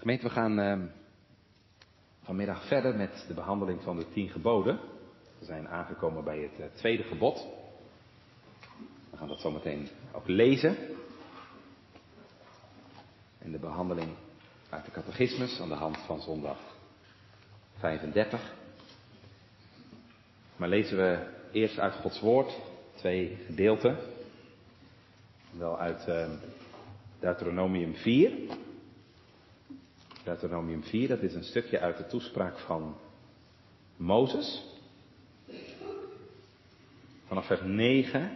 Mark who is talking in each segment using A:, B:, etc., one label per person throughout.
A: Gemeente, we gaan uh, vanmiddag verder met de behandeling van de tien geboden. We zijn aangekomen bij het uh, tweede gebod. We gaan dat zo meteen ook lezen. En de behandeling uit de catechismus aan de hand van zondag 35. Maar lezen we eerst uit Gods woord twee gedeelten. Wel uit uh, Deuteronomium 4. Deuteronomium 4, dat is een stukje uit de toespraak van Mozes. Vanaf vers 9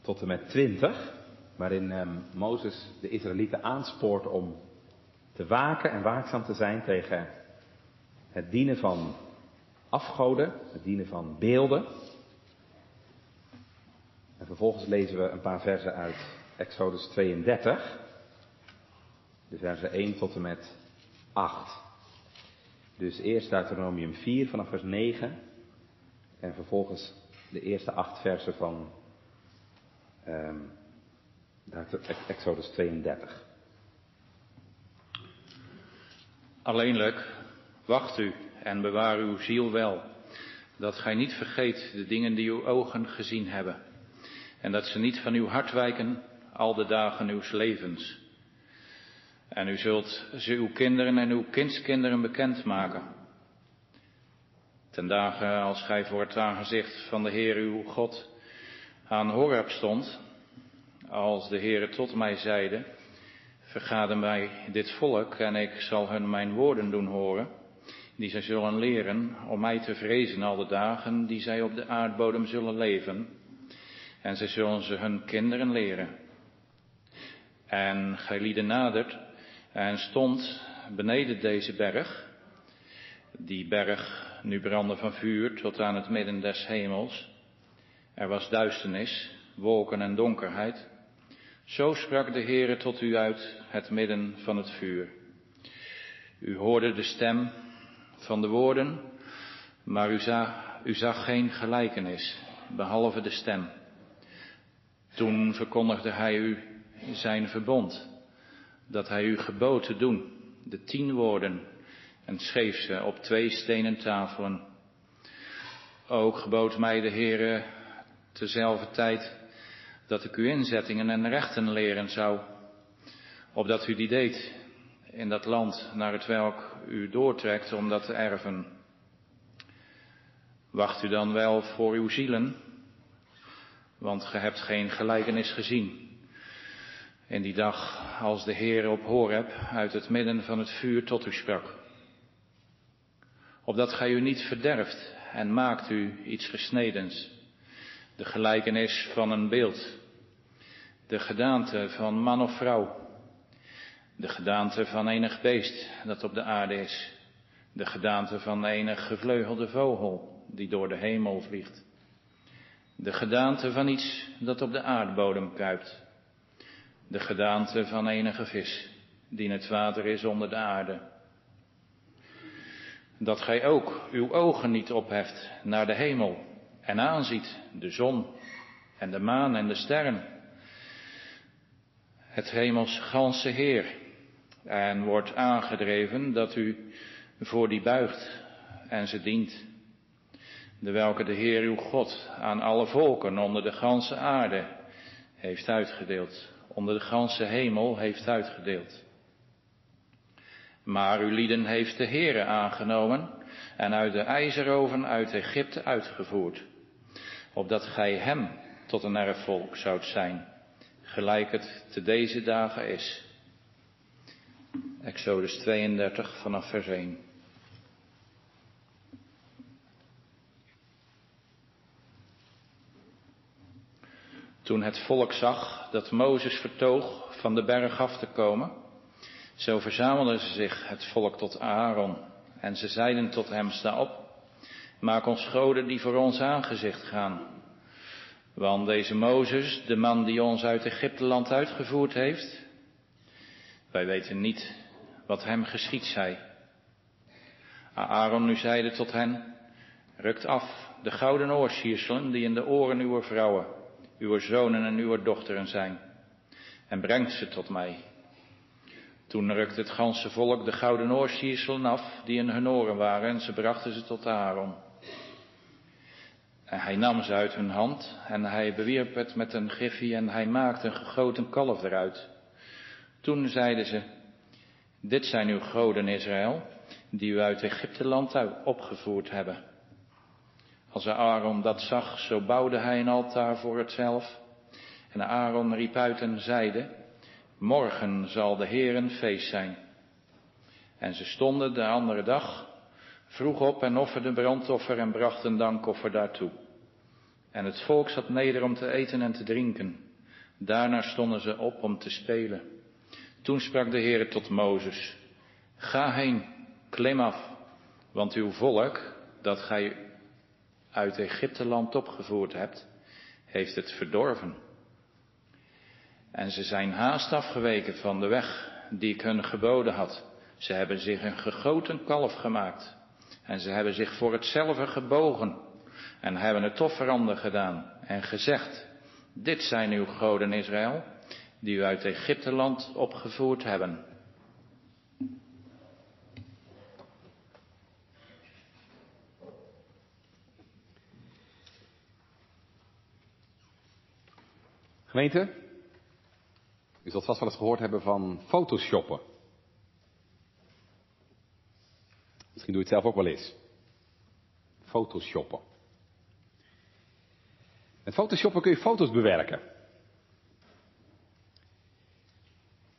A: tot en met 20, waarin um, Mozes de Israëlieten aanspoort om te waken en waakzaam te zijn tegen het dienen van afgoden, het dienen van beelden. En vervolgens lezen we een paar versen uit Exodus 32, de versen 1 tot en met 8. Dus eerst Deuteronomium 4 vanaf vers 9 en vervolgens de eerste acht versen van um, Exodus 32.
B: Alleenlijk, wacht u en bewaar uw ziel wel, dat gij niet vergeet de dingen die uw ogen gezien hebben, en dat ze niet van uw hart wijken al de dagen uws levens. En u zult ze uw kinderen en uw kindskinderen bekendmaken. Ten dagen als gij voor het aangezicht van de Heer uw God aan Horeb stond, als de Heere tot mij zeide, vergader mij dit volk en ik zal hun mijn woorden doen horen, die zij zullen leren om mij te vrezen al de dagen die zij op de aardbodem zullen leven, en zij zullen ze hun kinderen leren. En gij lieden nadert en stond beneden deze berg, die berg nu brandde van vuur tot aan het midden des hemels. Er was duisternis, wolken en donkerheid. Zo sprak de Heere tot u uit het midden van het vuur. U hoorde de stem van de woorden, maar u zag, u zag geen gelijkenis, behalve de stem. Toen verkondigde hij u zijn verbond, dat hij u gebood te doen, de tien woorden, en schreef ze op twee stenen tafelen. Ook gebood mij de Heere tezelfde tijd dat ik u inzettingen en rechten leren zou, opdat u die deed in dat land naar het welk u doortrekt om dat te erven. Wacht u dan wel voor uw zielen, want ge hebt geen gelijkenis gezien. In die dag als de Heer op Horeb uit het midden van het vuur tot u sprak. Opdat gij u niet verderft en maakt u iets gesnedens. De gelijkenis van een beeld. De gedaante van man of vrouw. De gedaante van enig beest dat op de aarde is. De gedaante van enig gevleugelde vogel die door de hemel vliegt. De gedaante van iets dat op de aardbodem kruipt. De gedaante van enige vis die in het water is onder de aarde. Dat gij ook uw ogen niet opheft naar de hemel en aanziet de zon en de maan en de sterren. Het hemels ganse Heer. En wordt aangedreven dat u voor die buigt en ze dient de welke de Heer uw God aan alle volken onder de ganse aarde heeft uitgedeeld, onder de ganse hemel heeft uitgedeeld. Maar uw lieden heeft de Heere aangenomen en uit de ijzeroven uit Egypte uitgevoerd, opdat gij hem tot een erfvolk zoudt zijn, gelijk het te deze dagen is. Exodus 32 vanaf vers 1. Toen het volk zag dat Mozes vertoog van de berg af te komen, zo verzamelden ze zich het volk tot Aaron en ze zeiden tot hem, sta op, maak ons goden die voor ons aangezicht gaan. Want deze Mozes, de man die ons uit Egypteland uitgevoerd heeft, wij weten niet wat hem geschied zij. Aaron nu zeide tot hen, rukt af de gouden oorsierselen die in de oren uw vrouwen uw zonen en uw dochteren zijn, en brengt ze tot mij. Toen rukte het ganse volk de gouden oorsierselen af die in hun oren waren en ze brachten ze tot Aaron. En hij nam ze uit hun hand en hij bewierp het met een griffie en hij maakte een gegoten kalf eruit. Toen zeiden ze, dit zijn uw goden Israël, die u uit Egypteland opgevoerd hebben. Als Aaron dat zag, zo bouwde hij een altaar voor het zelf. En Aaron riep uit en zeide, morgen zal de Heer een feest zijn. En ze stonden de andere dag vroeg op en offerden brandoffer en brachten dankoffer daartoe. En het volk zat neder om te eten en te drinken. Daarna stonden ze op om te spelen. Toen sprak de Heer tot Mozes, ga heen, klim af, want uw volk, dat gij uit Egypteland opgevoerd hebt, heeft het verdorven. En ze zijn haast afgeweken van de weg die ik hun geboden had. Ze hebben zich een gegoten kalf gemaakt. En ze hebben zich voor hetzelfde gebogen. En hebben het offeranden gedaan. En gezegd, dit zijn uw goden Israël, die u uit Egypteland opgevoerd hebben.
A: Gemeente, u zult vast wel eens gehoord hebben van photoshoppen. Misschien doe je het zelf ook wel eens. Photoshoppen. Met photoshoppen kun je foto's bewerken.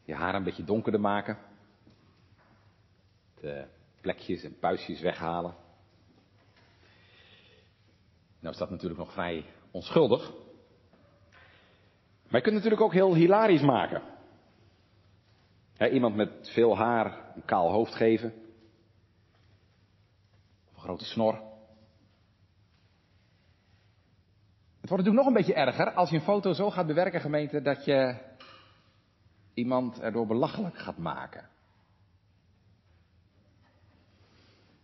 A: Je haar een beetje donkerder maken. De plekjes en puistjes weghalen. Nou is dat natuurlijk nog vrij onschuldig. Maar je kunt het natuurlijk ook heel hilarisch maken. iemand met veel haar een kaal hoofd geven. Of een grote snor. Het wordt natuurlijk nog een beetje erger als je een foto zo gaat bewerken, gemeente, dat je iemand erdoor belachelijk gaat maken.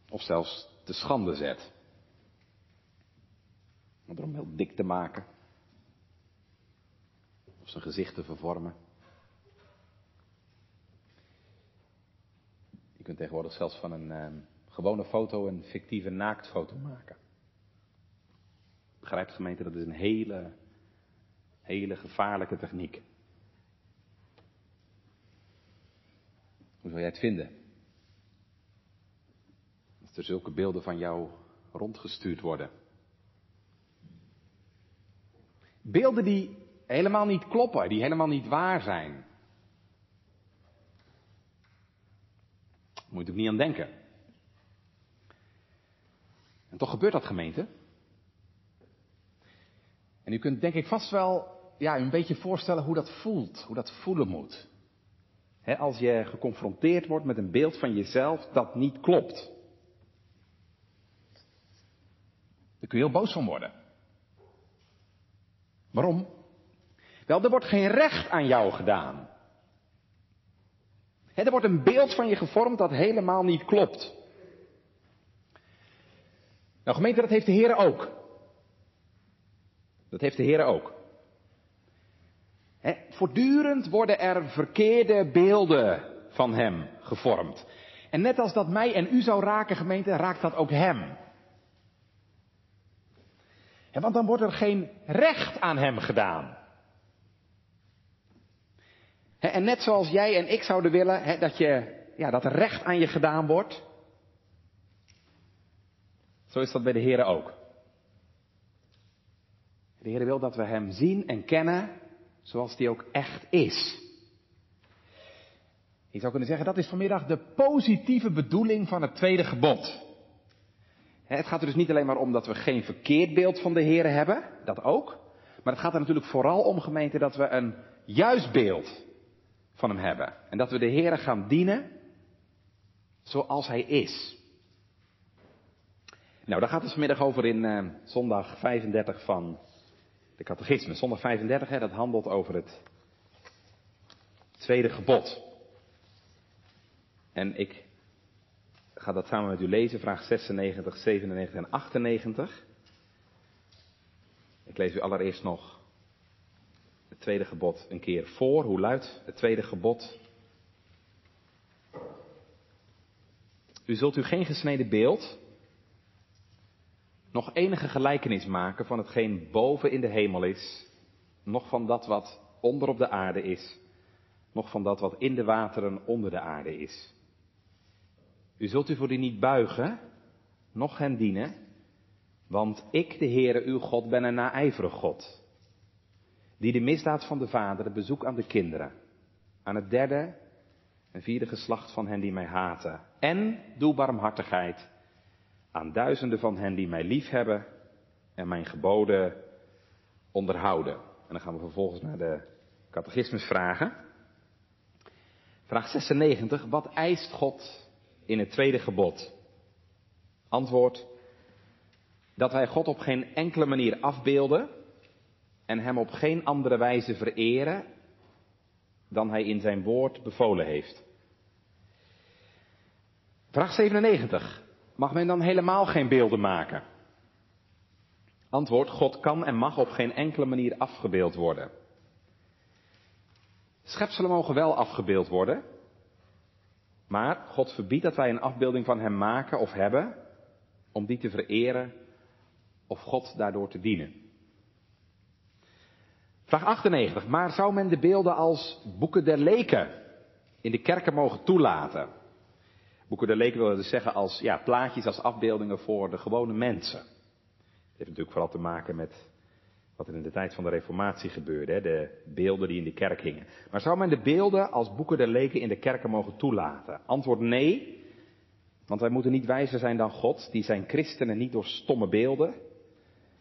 A: Of zelfs te schande zet. Door hem heel dik te maken of zijn gezicht te vervormen. Je kunt tegenwoordig zelfs van een uh, gewone foto een fictieve naaktfoto maken. Begrijpt gemeente, dat is een hele, hele gevaarlijke techniek. Hoe zou jij het vinden? Als er zulke beelden van jou rondgestuurd worden. Beelden die helemaal niet kloppen, die helemaal niet waar zijn. Moet ook niet aan denken. En toch gebeurt dat gemeente. En u kunt denk ik vast wel ja, een beetje voorstellen hoe dat voelt, hoe dat voelen moet. als je geconfronteerd wordt met een beeld van jezelf dat niet klopt. Daar kun je heel boos van worden. Waarom? Wel, er wordt geen recht aan jou gedaan. er wordt een beeld van je gevormd dat helemaal niet klopt. Nou gemeente, dat heeft de Heer ook. Dat heeft de Heer ook. voortdurend worden er verkeerde beelden van Hem gevormd. En net als dat mij en u zou raken, gemeente, raakt dat ook Hem. want dan wordt er geen recht aan Hem gedaan. En net zoals jij en ik zouden willen dat, je, ja, dat er recht aan je gedaan wordt. Zo is dat bij de Heer ook. De Heer wil dat we Hem zien en kennen zoals die ook echt is. Je zou kunnen zeggen, dat is vanmiddag de positieve bedoeling van het tweede gebod. Het gaat er dus niet alleen maar om dat we geen verkeerd beeld van de Heer hebben, dat ook. Maar het gaat er natuurlijk vooral om, gemeente, dat we een juist beeld van hem hebben. En dat we de Heer gaan dienen zoals hij is. Nou, daar gaat het vanmiddag over in uh, zondag 35 van de catechisme. Zondag 35, hè, dat handelt over het tweede gebod. En ik ga dat samen met u lezen, vraag 96, 97 en 98. Ik lees u allereerst nog tweede gebod een keer voor. Hoe luidt het tweede gebod? U zult u geen gesneden beeld, nog enige gelijkenis maken van hetgeen boven in de hemel is, nog van dat wat onder op de aarde is, nog van dat wat in de wateren onder de aarde is. U zult u voor die niet buigen, noch hen dienen, want ik, de Heere, uw God, ben een naijverig God, die de misdaad van de vaderen bezoek aan de kinderen, aan het derde en vierde geslacht van hen die mij haten, en doe barmhartigheid aan duizenden van hen die mij liefhebben en mijn geboden onderhouden. En dan gaan we vervolgens naar de catechismus vragen. Vraag 96. Wat eist God in het tweede gebod? Antwoord. Dat wij God op geen enkele manier afbeelden en Hem op geen andere wijze vereren dan Hij in Zijn woord bevolen heeft. Vraag 97. Mag men dan helemaal geen beelden maken? Antwoord, God kan en mag op geen enkele manier afgebeeld worden. Schepselen mogen wel afgebeeld worden, maar God verbiedt dat wij een afbeelding van Hem maken of hebben om die te vereren of God daardoor te dienen. Vraag 98. Maar zou men de beelden als boeken der leken in de kerken mogen toelaten? Boeken der leken willen dus zeggen als ja, plaatjes, als afbeeldingen voor de gewone mensen. Het heeft natuurlijk vooral te maken met wat er in de tijd van de Reformatie gebeurde, hè, de beelden die in de kerk hingen. Maar zou men de beelden als boeken der leken in de kerken mogen toelaten? Antwoord nee, want wij moeten niet wijzer zijn dan God, die zijn christenen niet door stomme beelden,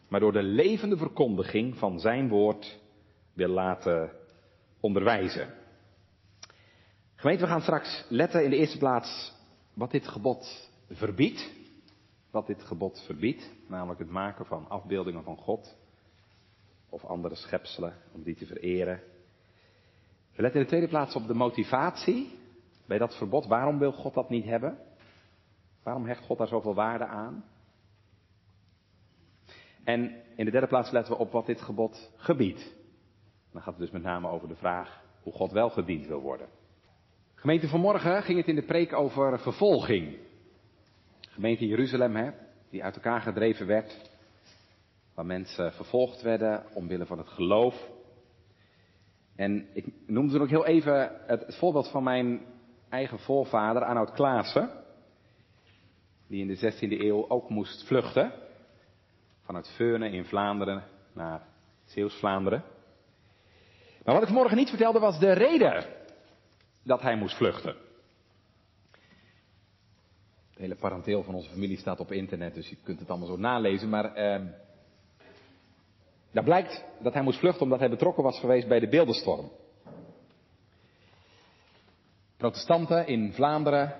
A: maar door de levende verkondiging van zijn woord wil laten onderwijzen. Gemeente, we gaan straks letten in de eerste plaats wat dit gebod verbiedt. Wat dit gebod verbiedt, namelijk het maken van afbeeldingen van God of andere schepselen om die te vereren. We letten in de tweede plaats op de motivatie bij dat verbod. Waarom wil God dat niet hebben? Waarom hecht God daar zoveel waarde aan? En in de derde plaats letten we op wat dit gebod gebiedt. Dan gaat het dus met name over de vraag hoe God wel gediend wil worden. Gemeente vanmorgen ging het in de preek over vervolging. Gemeente Jeruzalem, hè, die uit elkaar gedreven werd. Waar mensen vervolgd werden omwille van het geloof. En ik noemde toen ook heel even het, het voorbeeld van mijn eigen voorvader, Arnoud Klaassen. Die in de 16e eeuw ook moest vluchten. Vanuit Veurne in Vlaanderen naar Zeeuws-Vlaanderen. Maar wat ik vanmorgen niet vertelde was de reden dat hij moest vluchten. Het hele parenteel van onze familie staat op internet, dus je kunt het allemaal zo nalezen. Maar eh, daar blijkt dat hij moest vluchten omdat hij betrokken was geweest bij de beeldenstorm. Protestanten in Vlaanderen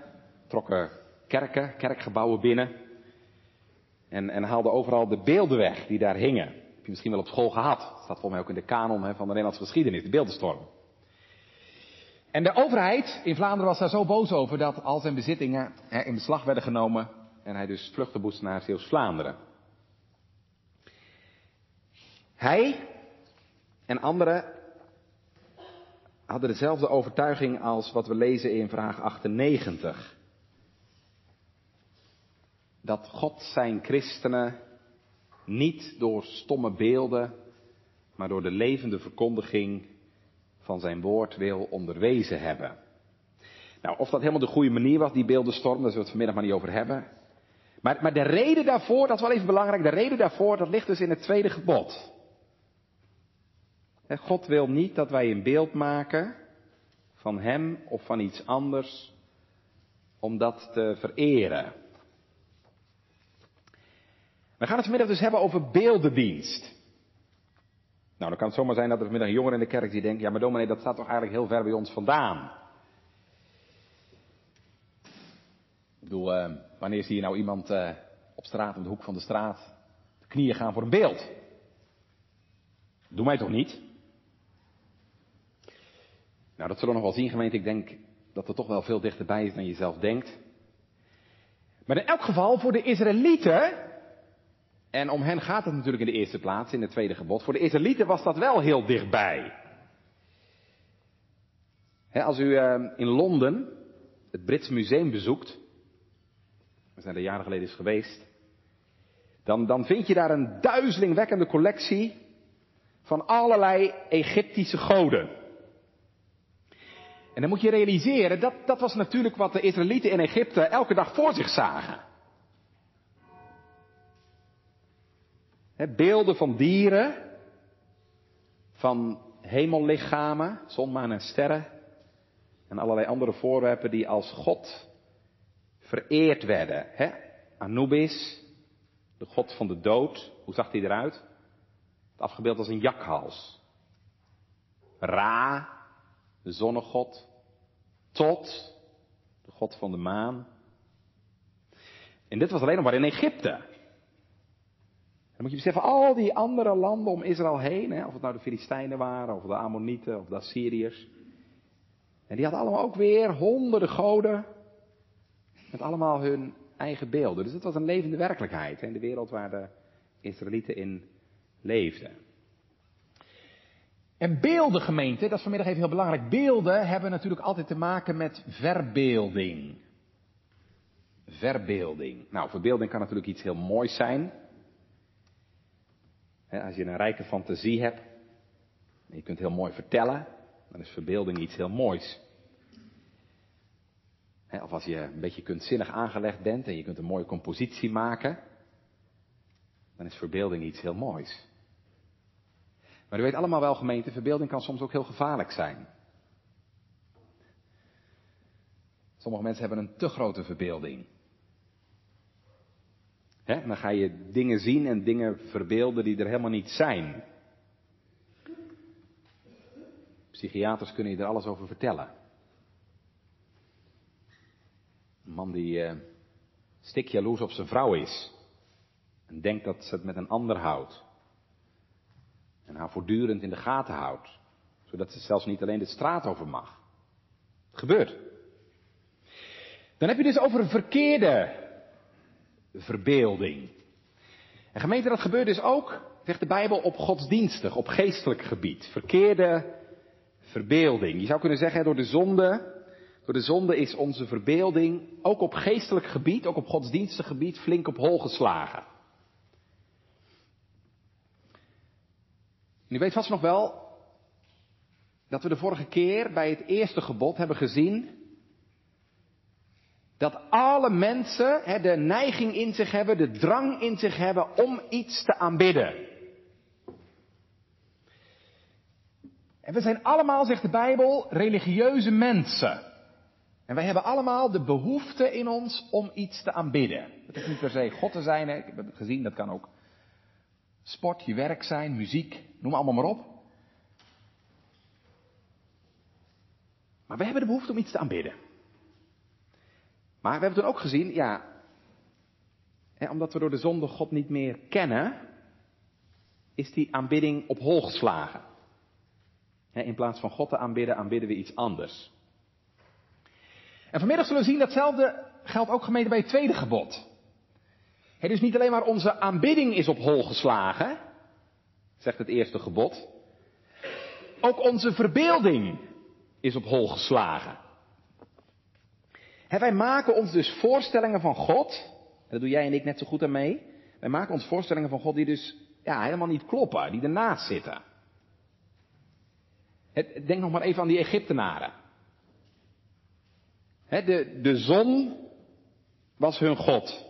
A: trokken kerken, kerkgebouwen binnen. En, en haalden overal de beelden weg die daar hingen. Misschien wel op school gehad. Dat staat volgens mij ook in de kanon hè, van de Nederlandse geschiedenis, de beeldenstorm. En de overheid in Vlaanderen was daar zo boos over dat al zijn bezittingen hè, in beslag werden genomen en hij dus vluchtte moest naar Zeeuws-Vlaanderen. Hij en anderen hadden dezelfde overtuiging als wat we lezen in vraag 98. Dat God zijn christenen niet door stomme beelden, maar door de levende verkondiging van zijn woord wil onderwezen hebben. Nou, of dat helemaal de goede manier was, die beeldenstorm, daar zullen we het vanmiddag maar niet over hebben. Maar, maar de reden daarvoor, dat is wel even belangrijk, de reden daarvoor, dat ligt dus in het tweede gebod. God wil niet dat wij een beeld maken van Hem of van iets anders om dat te vereren. We gaan het vanmiddag dus hebben over beeldendienst. Nou, dan kan het zomaar zijn dat er vanmiddag jongen in de kerk die denkt, ja maar dominee, dat staat toch eigenlijk heel ver bij ons vandaan. Ik bedoel, uh, wanneer zie je nou iemand uh, op straat, op de hoek van de straat, de knieën gaan voor een beeld? Doe mij toch niet? Nou, dat zullen we nog wel zien, gemeente. Ik denk dat er toch wel veel dichterbij is dan je zelf denkt. Maar in elk geval, voor de Israëlieten, en om hen gaat het natuurlijk in de eerste plaats, in het tweede gebod, voor de Israëlieten was dat wel heel dichtbij. als u uh, in Londen het Britse museum bezoekt, we zijn er jaren geleden eens geweest, dan, dan vind je daar een duizelingwekkende collectie van allerlei Egyptische goden. En dan moet je realiseren, dat, dat was natuurlijk wat de Israëlieten in Egypte elke dag voor zich zagen. Beelden van dieren, van hemellichamen, zon, maan en sterren. En allerlei andere voorwerpen die als God vereerd werden. Anubis, de god van de dood. Hoe zag hij eruit? Afgebeeld als een jakhals. Ra, de zonnegod. Tot, de god van de maan. En dit was alleen nog maar in Egypte. Dan moet je beseffen, al die andere landen om Israël heen, hè, of het nou de Filistijnen waren, of de Ammonieten, of de Assyriërs. En die hadden allemaal ook weer honderden goden, met allemaal hun eigen beelden. Dus het was een levende werkelijkheid in de wereld waar de Israëlieten in leefden. En beelden, gemeente, dat is vanmiddag even heel belangrijk. Beelden hebben natuurlijk altijd te maken met verbeelding. Verbeelding. Nou, verbeelding kan natuurlijk iets heel moois zijn. Als je een rijke fantasie hebt, en je kunt heel mooi vertellen, dan is verbeelding iets heel moois. Of als je een beetje kunstzinnig aangelegd bent en je kunt een mooie compositie maken, dan is verbeelding iets heel moois. Maar u weet allemaal wel, gemeente, verbeelding kan soms ook heel gevaarlijk zijn. Sommige mensen hebben een te grote verbeelding. Dan ga je dingen zien en dingen verbeelden die er helemaal niet zijn. Psychiaters kunnen je er alles over vertellen. Een man die uh, stik jaloers op zijn vrouw is. En denkt dat ze het met een ander houdt. En haar voortdurend in de gaten houdt. Zodat ze zelfs niet alleen de straat over mag. Het gebeurt. Dan heb je dus over een verbeelding. En gemeente, dat gebeurt dus ook, zegt de Bijbel, op godsdienstig, op geestelijk gebied. Verkeerde verbeelding. Je zou kunnen zeggen, door de zonde, door de zonde is onze verbeelding ook op geestelijk gebied, ook op godsdienstig gebied, flink op hol geslagen. Nu weet vast nog wel dat we de vorige keer bij het eerste gebod hebben gezien dat alle mensen de neiging in zich hebben, de drang in zich hebben om iets te aanbidden. En we zijn allemaal, zegt de Bijbel, religieuze mensen. En wij hebben allemaal de behoefte in ons om iets te aanbidden. Het is niet per se God te zijn, hè. ik heb het gezien, dat kan ook sport, je werk zijn, muziek, noem allemaal maar op. Maar we hebben de behoefte om iets te aanbidden. Maar we hebben toen ook gezien, ja, hè, omdat we door de zonde God niet meer kennen, is die aanbidding op hol geslagen. Hè, in plaats van God te aanbidden, aanbidden we iets anders. En vanmiddag zullen we zien datzelfde geldt ook gemeten bij het tweede gebod. Dus niet alleen maar onze aanbidding is op hol geslagen, zegt het eerste gebod. Ook onze verbeelding is op hol geslagen wij maken ons dus voorstellingen van God. Dat doe jij en ik net zo goed aan mee. Wij maken ons voorstellingen van God die dus ja, helemaal niet kloppen, die ernaast zitten. Denk nog maar even aan die Egyptenaren. de, de zon was hun God.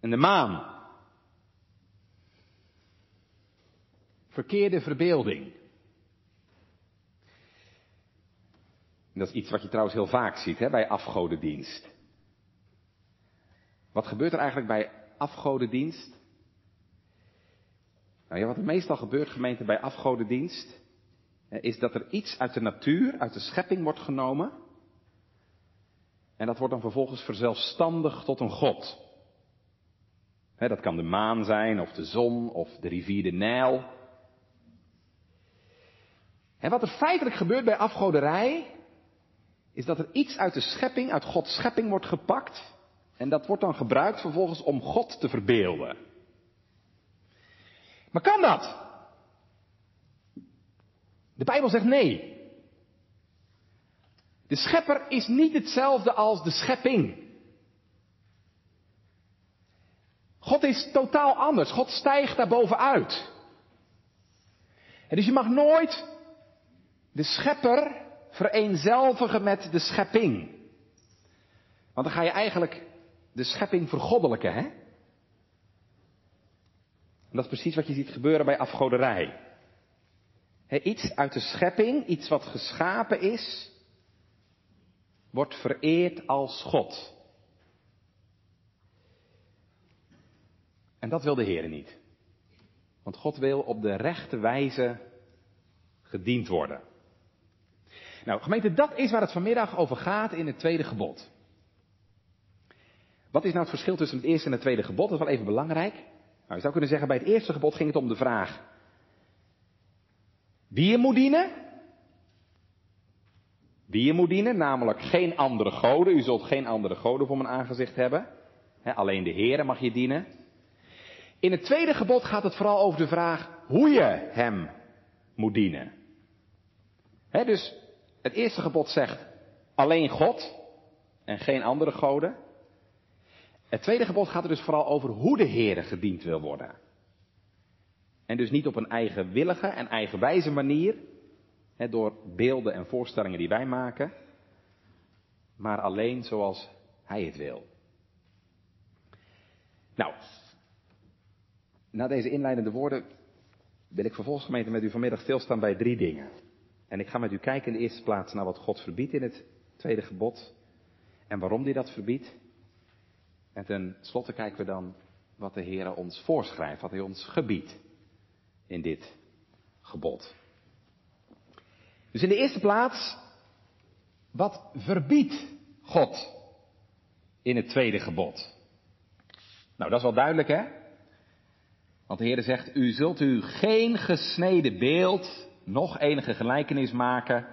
A: En de maan. Verkeerde verbeelding. Dat is iets wat je trouwens heel vaak ziet hè, bij afgodendienst. Wat gebeurt er eigenlijk bij afgodendienst? Nou ja, wat er meestal gebeurt, gemeente, bij afgodendienst, is dat er iets uit de natuur, uit de schepping wordt genomen. En dat wordt dan vervolgens verzelfstandig tot een god. dat kan de maan zijn, of de zon, of de rivier de Nijl. En wat er feitelijk gebeurt bij afgoderij, is dat er iets uit de schepping, uit Gods schepping wordt gepakt. En dat wordt dan gebruikt vervolgens om God te verbeelden. Maar kan dat? De Bijbel zegt nee. De schepper is niet hetzelfde als de schepping. God is totaal anders. God stijgt daar bovenuit. En dus je mag nooit de schepper vereenzelvigen met de schepping. Want dan ga je eigenlijk de schepping vergoddelijken, hè? En dat is precies wat je ziet gebeuren bij afgoderij. iets uit de schepping, iets wat geschapen is, wordt vereerd als God. En dat wil de Heer niet. Want God wil op de rechte wijze gediend worden. Nou, gemeente, dat is waar het vanmiddag over gaat in het tweede gebod. Wat is nou het verschil tussen het eerste en het tweede gebod? Dat is wel even belangrijk. Nou, je zou kunnen zeggen, bij het eerste gebod ging het om de vraag wie je moet dienen. Wie je moet dienen, namelijk geen andere goden. U zult geen andere goden voor mijn aangezicht hebben. alleen de Heere mag je dienen. In het tweede gebod gaat het vooral over de vraag hoe je hem moet dienen. dus het eerste gebod zegt alleen God en geen andere goden. Het tweede gebod gaat er dus vooral over hoe de Heere gediend wil worden. En dus niet op een eigenwillige en eigenwijze manier, door beelden en voorstellingen die wij maken, maar alleen zoals Hij het wil. Nou, na deze inleidende woorden wil ik vervolgens gemeente met u vanmiddag stilstaan bij drie dingen. En ik ga met u kijken in de eerste plaats naar wat God verbiedt in het tweede gebod en waarom hij dat verbiedt. En ten slotte kijken we dan wat de Heer ons voorschrijft, wat hij ons gebiedt in dit gebod. Dus in de eerste plaats, wat verbiedt God in het tweede gebod? Nou, dat is wel duidelijk, hè? Want de Heer zegt, u zult u geen gesneden beeld, nog enige gelijkenis maken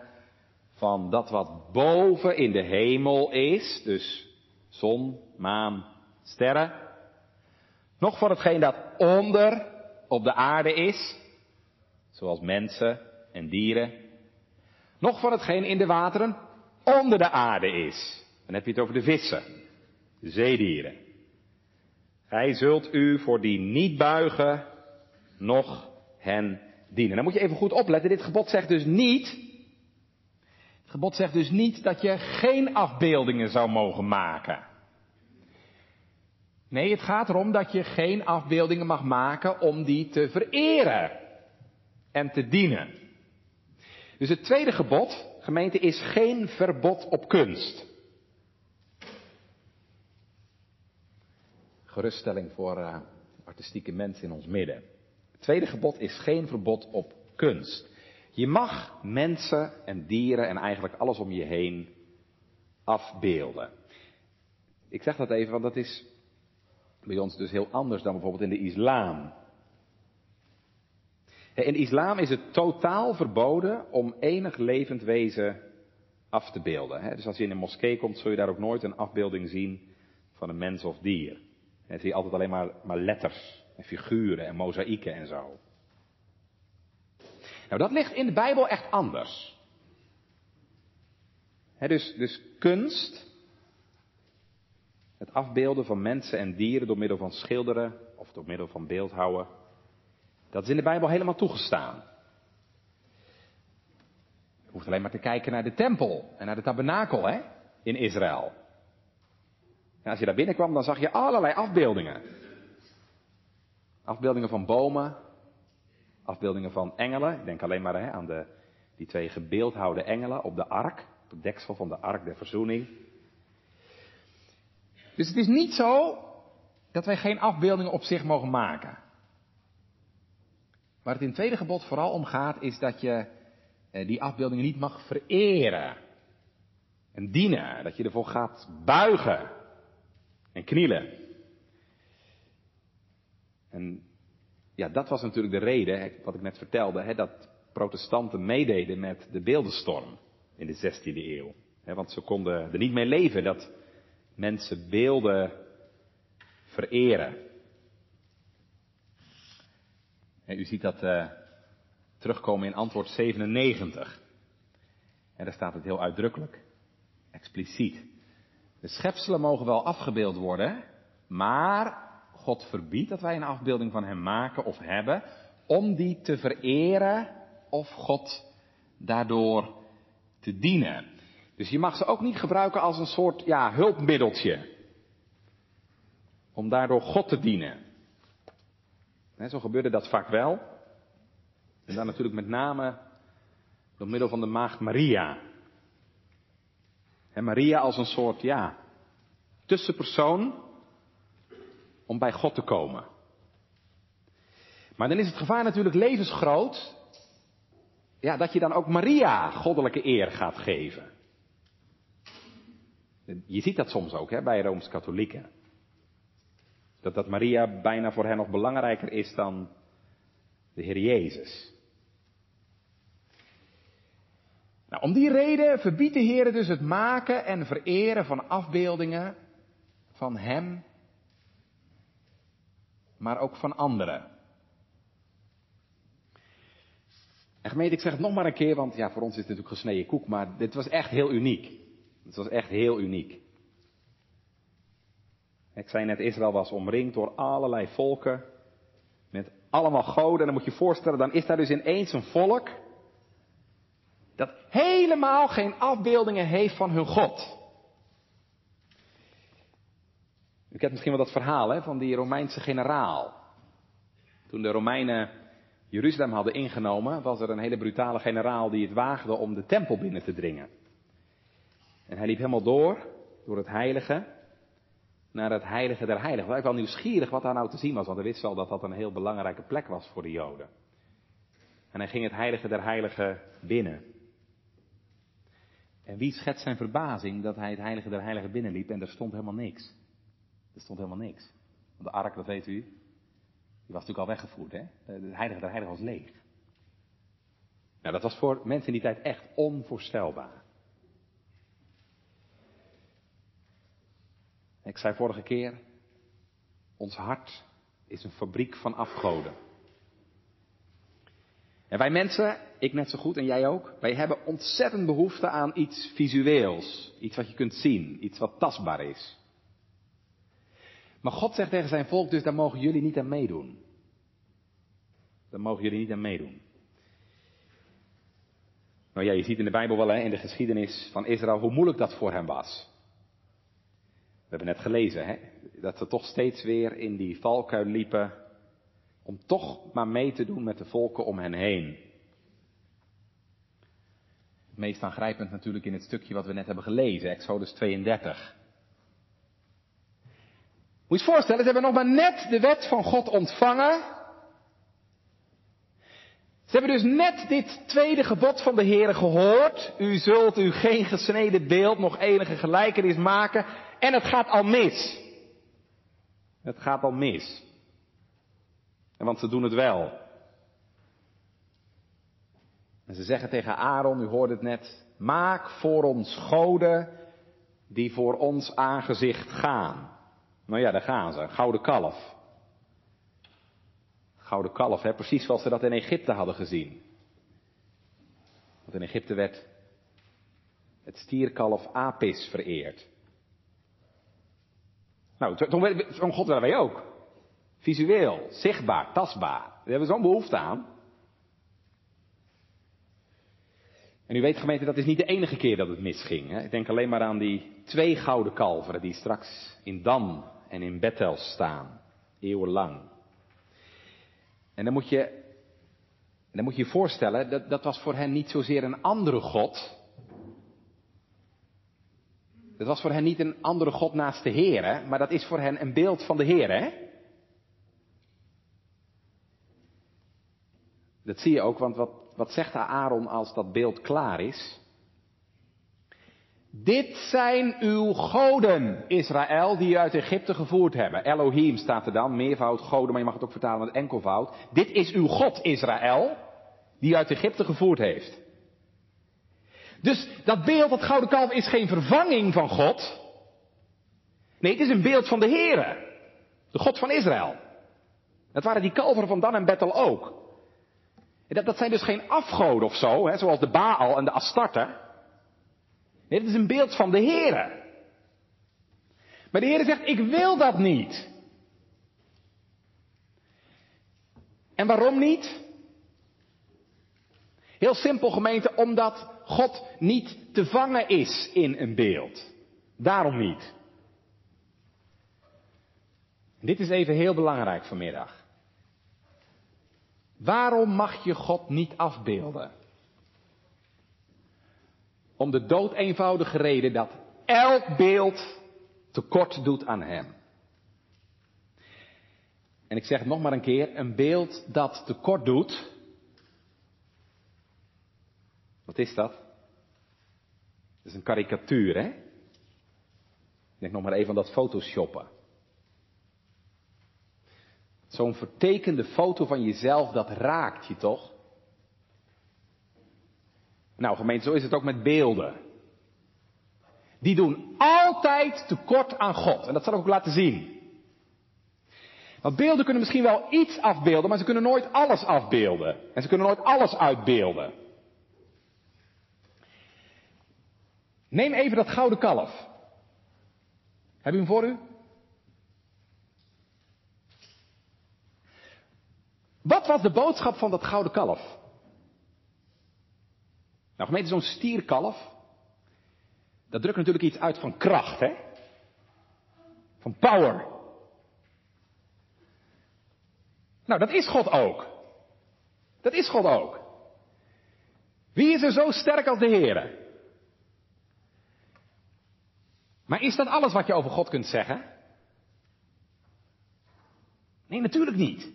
A: van dat wat boven in de hemel is, dus zon, maan, sterren, nog van hetgeen dat onder op de aarde is, zoals mensen en dieren, nog van hetgeen in de wateren onder de aarde is. Dan heb je het over de vissen, de zeedieren. Gij zult u voor die niet buigen, nog hen dienen. Dan moet je even goed opletten. Dit gebod zegt dus niet. Het gebod zegt dus niet dat je geen afbeeldingen zou mogen maken. Nee, het gaat erom dat je geen afbeeldingen mag maken om die te vereren en te dienen. Dus het tweede gebod, gemeente, is geen verbod op kunst. Geruststelling voor uh, artistieke mensen in ons midden. Tweede gebod is geen verbod op kunst. Je mag mensen en dieren en eigenlijk alles om je heen afbeelden. Ik zeg dat even, want dat is bij ons dus heel anders dan bijvoorbeeld in de islam. In de islam is het totaal verboden om enig levend wezen af te beelden. Dus als je in een moskee komt, zul je daar ook nooit een afbeelding zien van een mens of dier. Dan zie je altijd alleen maar, maar letters en figuren en mozaïeken en zo. Nou, dat ligt in de Bijbel echt anders. dus, dus kunst het afbeelden van mensen en dieren door middel van schilderen of door middel van beeldhouwen. Dat is in de Bijbel helemaal toegestaan. Je hoeft alleen maar te kijken naar de tempel en naar de tabernakel in Israël. En als je daar binnenkwam, dan zag je allerlei afbeeldingen. Afbeeldingen van bomen, afbeeldingen van engelen. Ik denk alleen maar hè, aan de, die twee gebeeldhouwde engelen op de ark, op het deksel van de ark der verzoening. Dus het is niet zo dat wij geen afbeeldingen op zich mogen maken. Waar het in het tweede gebod vooral om gaat, is dat je eh, die afbeeldingen niet mag vereren en dienen. Dat je ervoor gaat buigen en knielen. En ja, dat was natuurlijk de reden, wat ik net vertelde, hè, dat protestanten meededen met de beeldenstorm in de 16e eeuw. want ze konden er niet mee leven dat mensen beelden vereren. En u ziet dat uh, terugkomen in antwoord 97. En daar staat het heel uitdrukkelijk, expliciet. De schepselen mogen wel afgebeeld worden, maar God verbiedt dat wij een afbeelding van Hem maken of hebben, om die te vereren of God daardoor te dienen. Dus je mag ze ook niet gebruiken als een soort ja, hulpmiddeltje. Om daardoor God te dienen. zo gebeurde dat vaak wel. En dan natuurlijk met name door middel van de maagd Maria. En Maria als een soort, ja, tussenpersoon om bij God te komen. Maar dan is het gevaar natuurlijk levensgroot, ja, dat je dan ook Maria goddelijke eer gaat geven. Je ziet dat soms ook hè, bij Rooms-Katholieken. Dat dat Maria bijna voor hen nog belangrijker is dan de Heer Jezus. Nou, om die reden verbiedt de Heer dus het maken en vereren van afbeeldingen van Hem, maar ook van anderen. En gemeente, ik zeg het nog maar een keer, want ja, voor ons is het natuurlijk gesneden koek, maar dit was echt heel uniek. Het was echt heel uniek. Ik zei net, Israël was omringd door allerlei volken, met allemaal goden. En dan moet je je voorstellen, dan is daar dus ineens een volk dat helemaal geen afbeeldingen heeft van hun God. U kent misschien wel dat verhaal hè, van die Romeinse generaal. Toen de Romeinen Jeruzalem hadden ingenomen, was er een hele brutale generaal die het waagde om de tempel binnen te dringen. En hij liep helemaal door, door het heilige, naar het heilige der heiligen. Ik was wel nieuwsgierig wat daar nou te zien was, want hij wist wel dat dat een heel belangrijke plek was voor de Joden. En hij ging het heilige der heiligen binnen. En wie schetst zijn verbazing dat hij het heilige der heiligen binnenliep en er stond helemaal niks. Er stond helemaal niks. Want de ark, dat weet u, die was natuurlijk al weggevoerd, hè? Het heilige heiligen was leeg. Nou, dat was voor mensen in die tijd echt onvoorstelbaar. Ik zei vorige keer, ons hart is een fabriek van afgoden. En wij mensen, ik net zo goed en jij ook, wij hebben ontzettend behoefte aan iets visueels. Iets wat je kunt zien, iets wat tastbaar is. Maar God zegt tegen zijn volk, dus daar mogen jullie niet aan meedoen. Daar mogen jullie niet aan meedoen. Nou ja, je ziet in de Bijbel wel, hè, in de geschiedenis van Israël, hoe moeilijk dat voor hem was. We hebben net gelezen, hè, dat ze toch steeds weer in die valkuil liepen om toch maar mee te doen met de volken om hen heen. Het meest aangrijpend natuurlijk in het stukje wat we net hebben gelezen, Exodus 32. Moet je voorstellen, ze hebben nog maar net de wet van God ontvangen. Ze hebben dus net dit tweede gebod van de Heer gehoord. U zult u geen gesneden beeld nog enige gelijkenis maken. En het gaat al mis. Het gaat al mis. En want ze doen het wel. En ze zeggen tegen Aaron, u hoorde het net, maak voor ons goden die voor ons aangezicht gaan. Nou ja, daar gaan ze. Gouden kalf. Gouden kalf, hè? precies zoals ze dat in Egypte hadden gezien. Want in Egypte werd het stierkalf Apis vereerd. Nou, zo'n God willen wij ook. Visueel, zichtbaar, tastbaar. Daar hebben we zo'n behoefte aan. En u weet gemeente, dat is niet de enige keer dat het misging. Hè? Ik denk alleen maar aan die twee gouden kalveren die straks in Dan en in Bethel staan. Eeuwenlang. En dan moet je, dan moet je je voorstellen, dat, dat was voor hen niet zozeer een andere God. Dat was voor hen niet een andere God naast de Heer, maar dat is voor hen een beeld van de Heer. Hè? Dat zie je ook, want wat, wat zegt Aaron als dat beeld klaar is? Dit zijn uw goden, Israël, die u uit Egypte gevoerd hebben. Elohim staat er dan, meervoud goden, maar je mag het ook vertalen met enkelvoud. Dit is uw God, Israël, die u uit Egypte gevoerd heeft. Dus dat beeld, dat gouden kalf, is geen vervanging van God. Nee, het is een beeld van de Heere. De God van Israël. Dat waren die kalveren van Dan en Bethel ook. Dat, dat zijn dus geen afgoden of zo, hè, zoals de Baal en de Astarte. Nee, is een beeld van de Heere. Maar de Heer zegt, ik wil dat niet. En waarom niet? Heel simpel gemeente, omdat God niet te vangen is in een beeld. Daarom niet. Dit is even heel belangrijk vanmiddag. Waarom mag je God niet afbeelden? Om de dood eenvoudige reden dat elk beeld tekort doet aan Hem. En ik zeg het nog maar een keer, een beeld dat tekort doet. Wat is dat? Dat is een karikatuur, hè? Denk nog maar even aan dat photoshoppen. Zo'n vertekende foto van jezelf, dat raakt je toch? Nou, gemeente, zo is het ook met beelden. Die doen altijd tekort aan God. En dat zal ik ook laten zien. Want beelden kunnen misschien wel iets afbeelden, maar ze kunnen nooit alles afbeelden. En ze kunnen nooit alles uitbeelden. Neem even dat gouden kalf. Heb u hem voor u? Wat was de boodschap van dat gouden kalf? Nou, gemeente, zo'n stierkalf, dat drukt natuurlijk iets uit van kracht, hè? Van power. Nou, dat is God ook. Dat is God ook. Wie is er zo sterk als de Heer? Maar is dat alles wat je over God kunt zeggen? Nee, natuurlijk niet.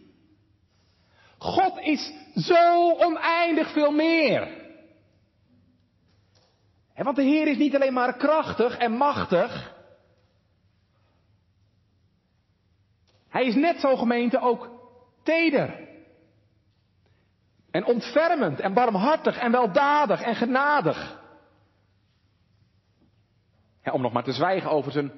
A: God is zo oneindig veel meer. Want de Heer is niet alleen maar krachtig en machtig. Hij is net zo gemeente ook teder. En ontfermend en barmhartig en weldadig en genadig. om nog maar te zwijgen over zijn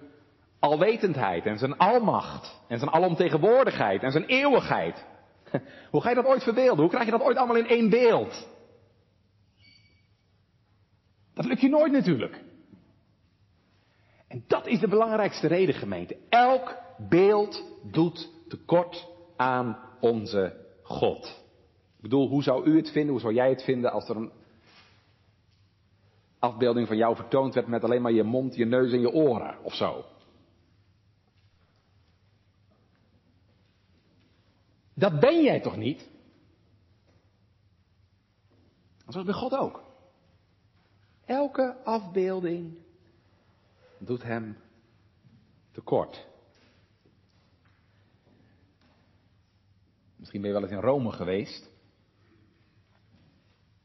A: alwetendheid en zijn almacht en zijn alomtegenwoordigheid en zijn eeuwigheid. Hoe ga je dat ooit verbeelden? Hoe krijg je dat ooit allemaal in één beeld? Dat lukt je nooit natuurlijk. En dat is de belangrijkste reden, gemeente. Elk beeld doet tekort aan onze God. Ik bedoel, hoe zou u het vinden, hoe zou jij het vinden als er een afbeelding van jou vertoond werd met alleen maar je mond, je neus en je oren of zo? Dat ben jij toch niet? Dat is bij God ook. Elke afbeelding doet hem tekort. Misschien ben je wel eens in Rome geweest.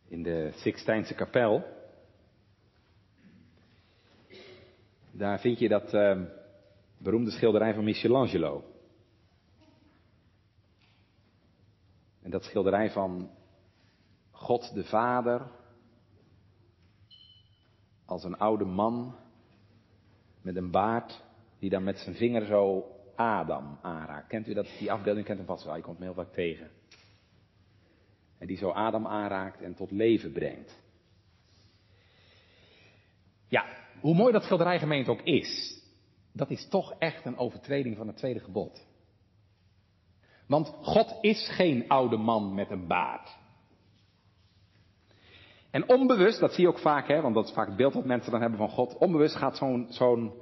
A: In de Sixtijnse kapel. Daar vind je dat uh, beroemde schilderij van Michelangelo. En dat schilderij van God de Vader als een oude man met een baard die dan met zijn vinger zo Adam aanraakt. Kent u dat? Die afbeelding kent hem vast wel, je komt hem heel vaak tegen. En die zo Adam aanraakt en tot leven brengt. Ja, hoe mooi dat schilderijgemeente ook is, dat is toch echt een overtreding van het tweede gebod. Want God is geen oude man met een baard. En onbewust, dat zie je ook vaak, hè, want dat is vaak het beeld dat mensen dan hebben van God. Onbewust gaat zo'n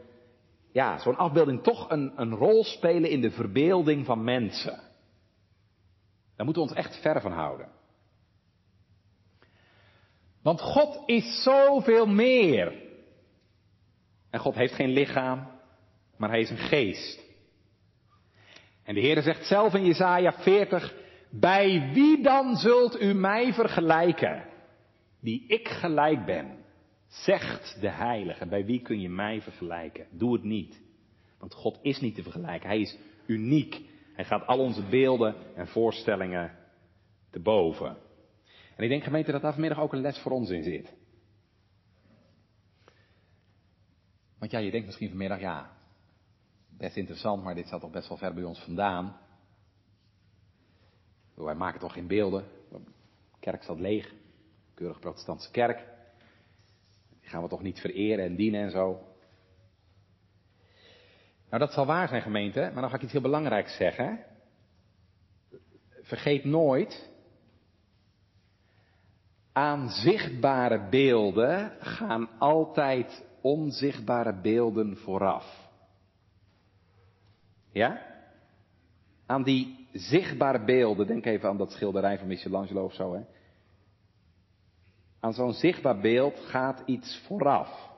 A: ja, afbeelding toch een, een rol spelen in de verbeelding van mensen. Daar moeten we ons echt ver van houden. Want God is zoveel meer. En God heeft geen lichaam, maar hij is een geest. En de Heer zegt zelf in Jesaja 40, bij wie dan zult u mij vergelijken, die ik gelijk ben? Zegt de Heilige, bij wie kun je mij vergelijken? Doe het niet. Want God is niet te vergelijken. Hij is uniek. Hij gaat al onze beelden en voorstellingen te boven. En ik denk gemeente dat daar vanmiddag ook een les voor ons in zit. Want ja, je denkt misschien vanmiddag, ja, best interessant, maar dit staat toch best wel ver bij ons vandaan. Wij maken toch geen beelden. De kerk staat leeg. Keurig protestantse kerk. Die gaan we toch niet vereren en dienen en zo. Nou, dat zal waar zijn, gemeente, maar dan ga ik iets heel belangrijks zeggen. vergeet nooit, aan zichtbare beelden gaan altijd onzichtbare beelden vooraf. Ja? Aan die zichtbare beelden, denk even aan dat schilderij van Michelangelo of zo, hè? Aan zo'n zichtbaar beeld gaat iets vooraf.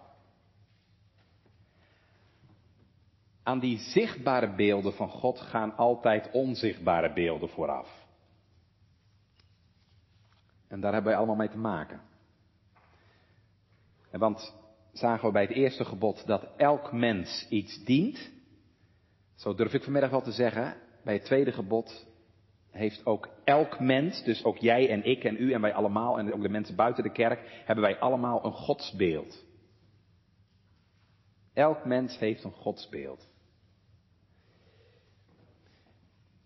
A: Aan die zichtbare beelden van God gaan altijd onzichtbare beelden vooraf. En daar hebben wij allemaal mee te maken. Want zagen we bij het eerste gebod dat elk mens iets dient. Zo durf ik vanmiddag wel te zeggen. Bij het tweede gebod heeft ook elk mens, dus ook jij en ik en u en wij allemaal en ook de mensen buiten de kerk, hebben wij allemaal een godsbeeld. Elk mens heeft een godsbeeld.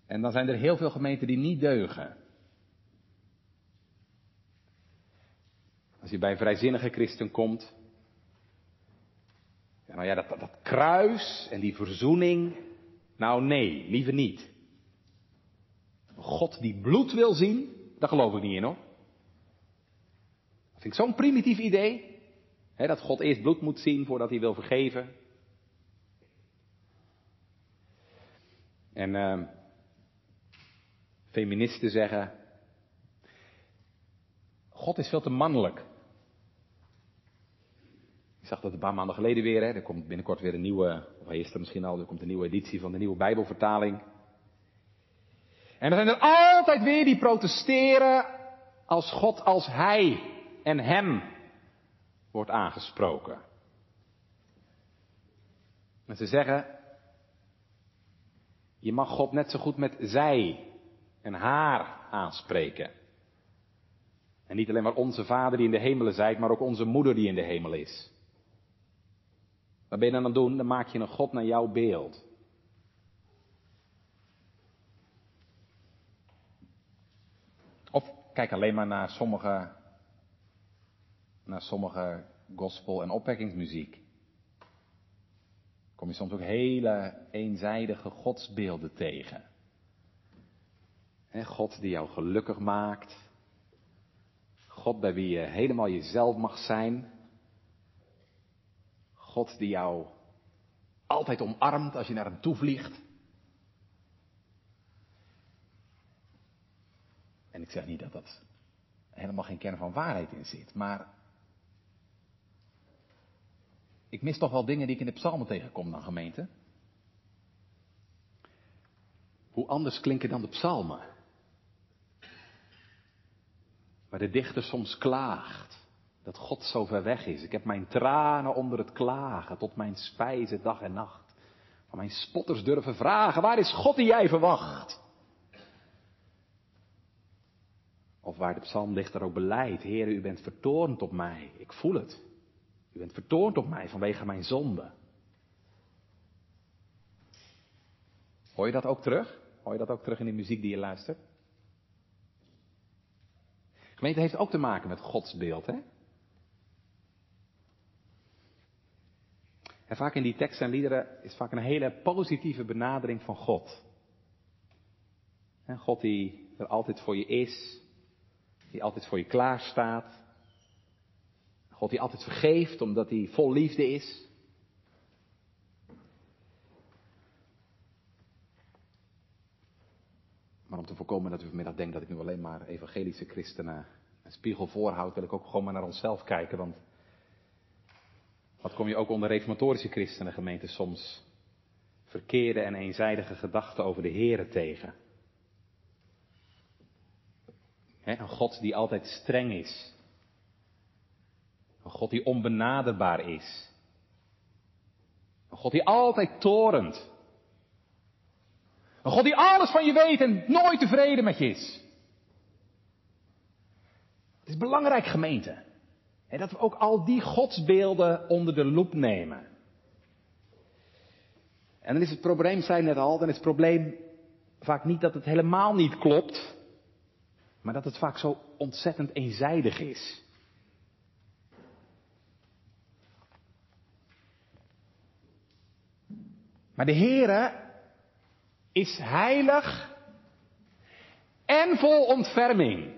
A: En dan zijn er heel veel gemeenten die niet deugen. Als je bij een vrijzinnige christen komt. Ja, nou ja, dat, dat, dat kruis en die verzoening. Nou nee, liever niet. God die bloed wil zien, daar geloof ik niet in hoor. Dat vind ik zo'n primitief idee. Hè, dat God eerst bloed moet zien voordat hij wil vergeven. En uh, feministen zeggen, God is veel te mannelijk. Ik zag dat een paar maanden geleden weer, hè, er komt binnenkort weer een nieuwe, of hij is er misschien al, er komt een nieuwe editie van de nieuwe Bijbelvertaling. En er zijn er altijd weer die protesteren als God als Hij en Hem wordt aangesproken. En ze zeggen, je mag God net zo goed met zij en haar aanspreken. En niet alleen maar onze vader die in de hemelen zijt, maar ook onze moeder die in de hemel is. Wat ben je dan aan het doen? Dan maak je een God naar jouw beeld. Of kijk alleen maar naar sommige, naar sommige gospel- en opwekkingsmuziek. Kom je soms ook hele eenzijdige godsbeelden tegen. God die jou gelukkig maakt. God bij wie je helemaal jezelf mag zijn. God die jou altijd omarmt als je naar hem toe vliegt. En ik zeg niet dat dat helemaal geen kern van waarheid in zit, maar ik mis toch wel dingen die ik in de psalmen tegenkom dan gemeente. Hoe anders klinken dan de psalmen? Waar de dichter soms klaagt dat God zo ver weg is. Ik heb mijn tranen onder het klagen tot mijn spijze dag en nacht. Maar mijn spotters durven vragen, waar is God die jij verwacht? Of waar de psalmdichter ook beleidt, Heer, u bent vertoornd op mij. Ik voel het. U bent vertoornd op mij vanwege mijn zonde. Hoor je dat ook terug? Hoor je dat ook terug in de muziek die je luistert? Gemeente heeft ook te maken met Gods beeld, hè? En vaak in die teksten en liederen is vaak een hele positieve benadering van God. God die er altijd voor je is, die altijd voor je klaar staat. God die altijd vergeeft omdat hij vol liefde is. Maar om te voorkomen dat u vanmiddag denkt dat ik nu alleen maar evangelische christenen een spiegel voorhoud, wil ik ook gewoon maar naar onszelf kijken. Want wat kom je ook onder reformatorische christenen gemeenten soms verkeerde en eenzijdige gedachten over de Here tegen. Een God die altijd streng is. Een God die onbenaderbaar is. Een God die altijd torent. Een God die alles van je weet en nooit tevreden met je is. Het is belangrijk gemeente. Dat we ook al die godsbeelden onder de loep nemen. En dan is het probleem, zei net al, dan is het probleem vaak niet dat het helemaal niet klopt. Maar dat het vaak zo ontzettend eenzijdig is. Maar de Heere is heilig en vol ontferming.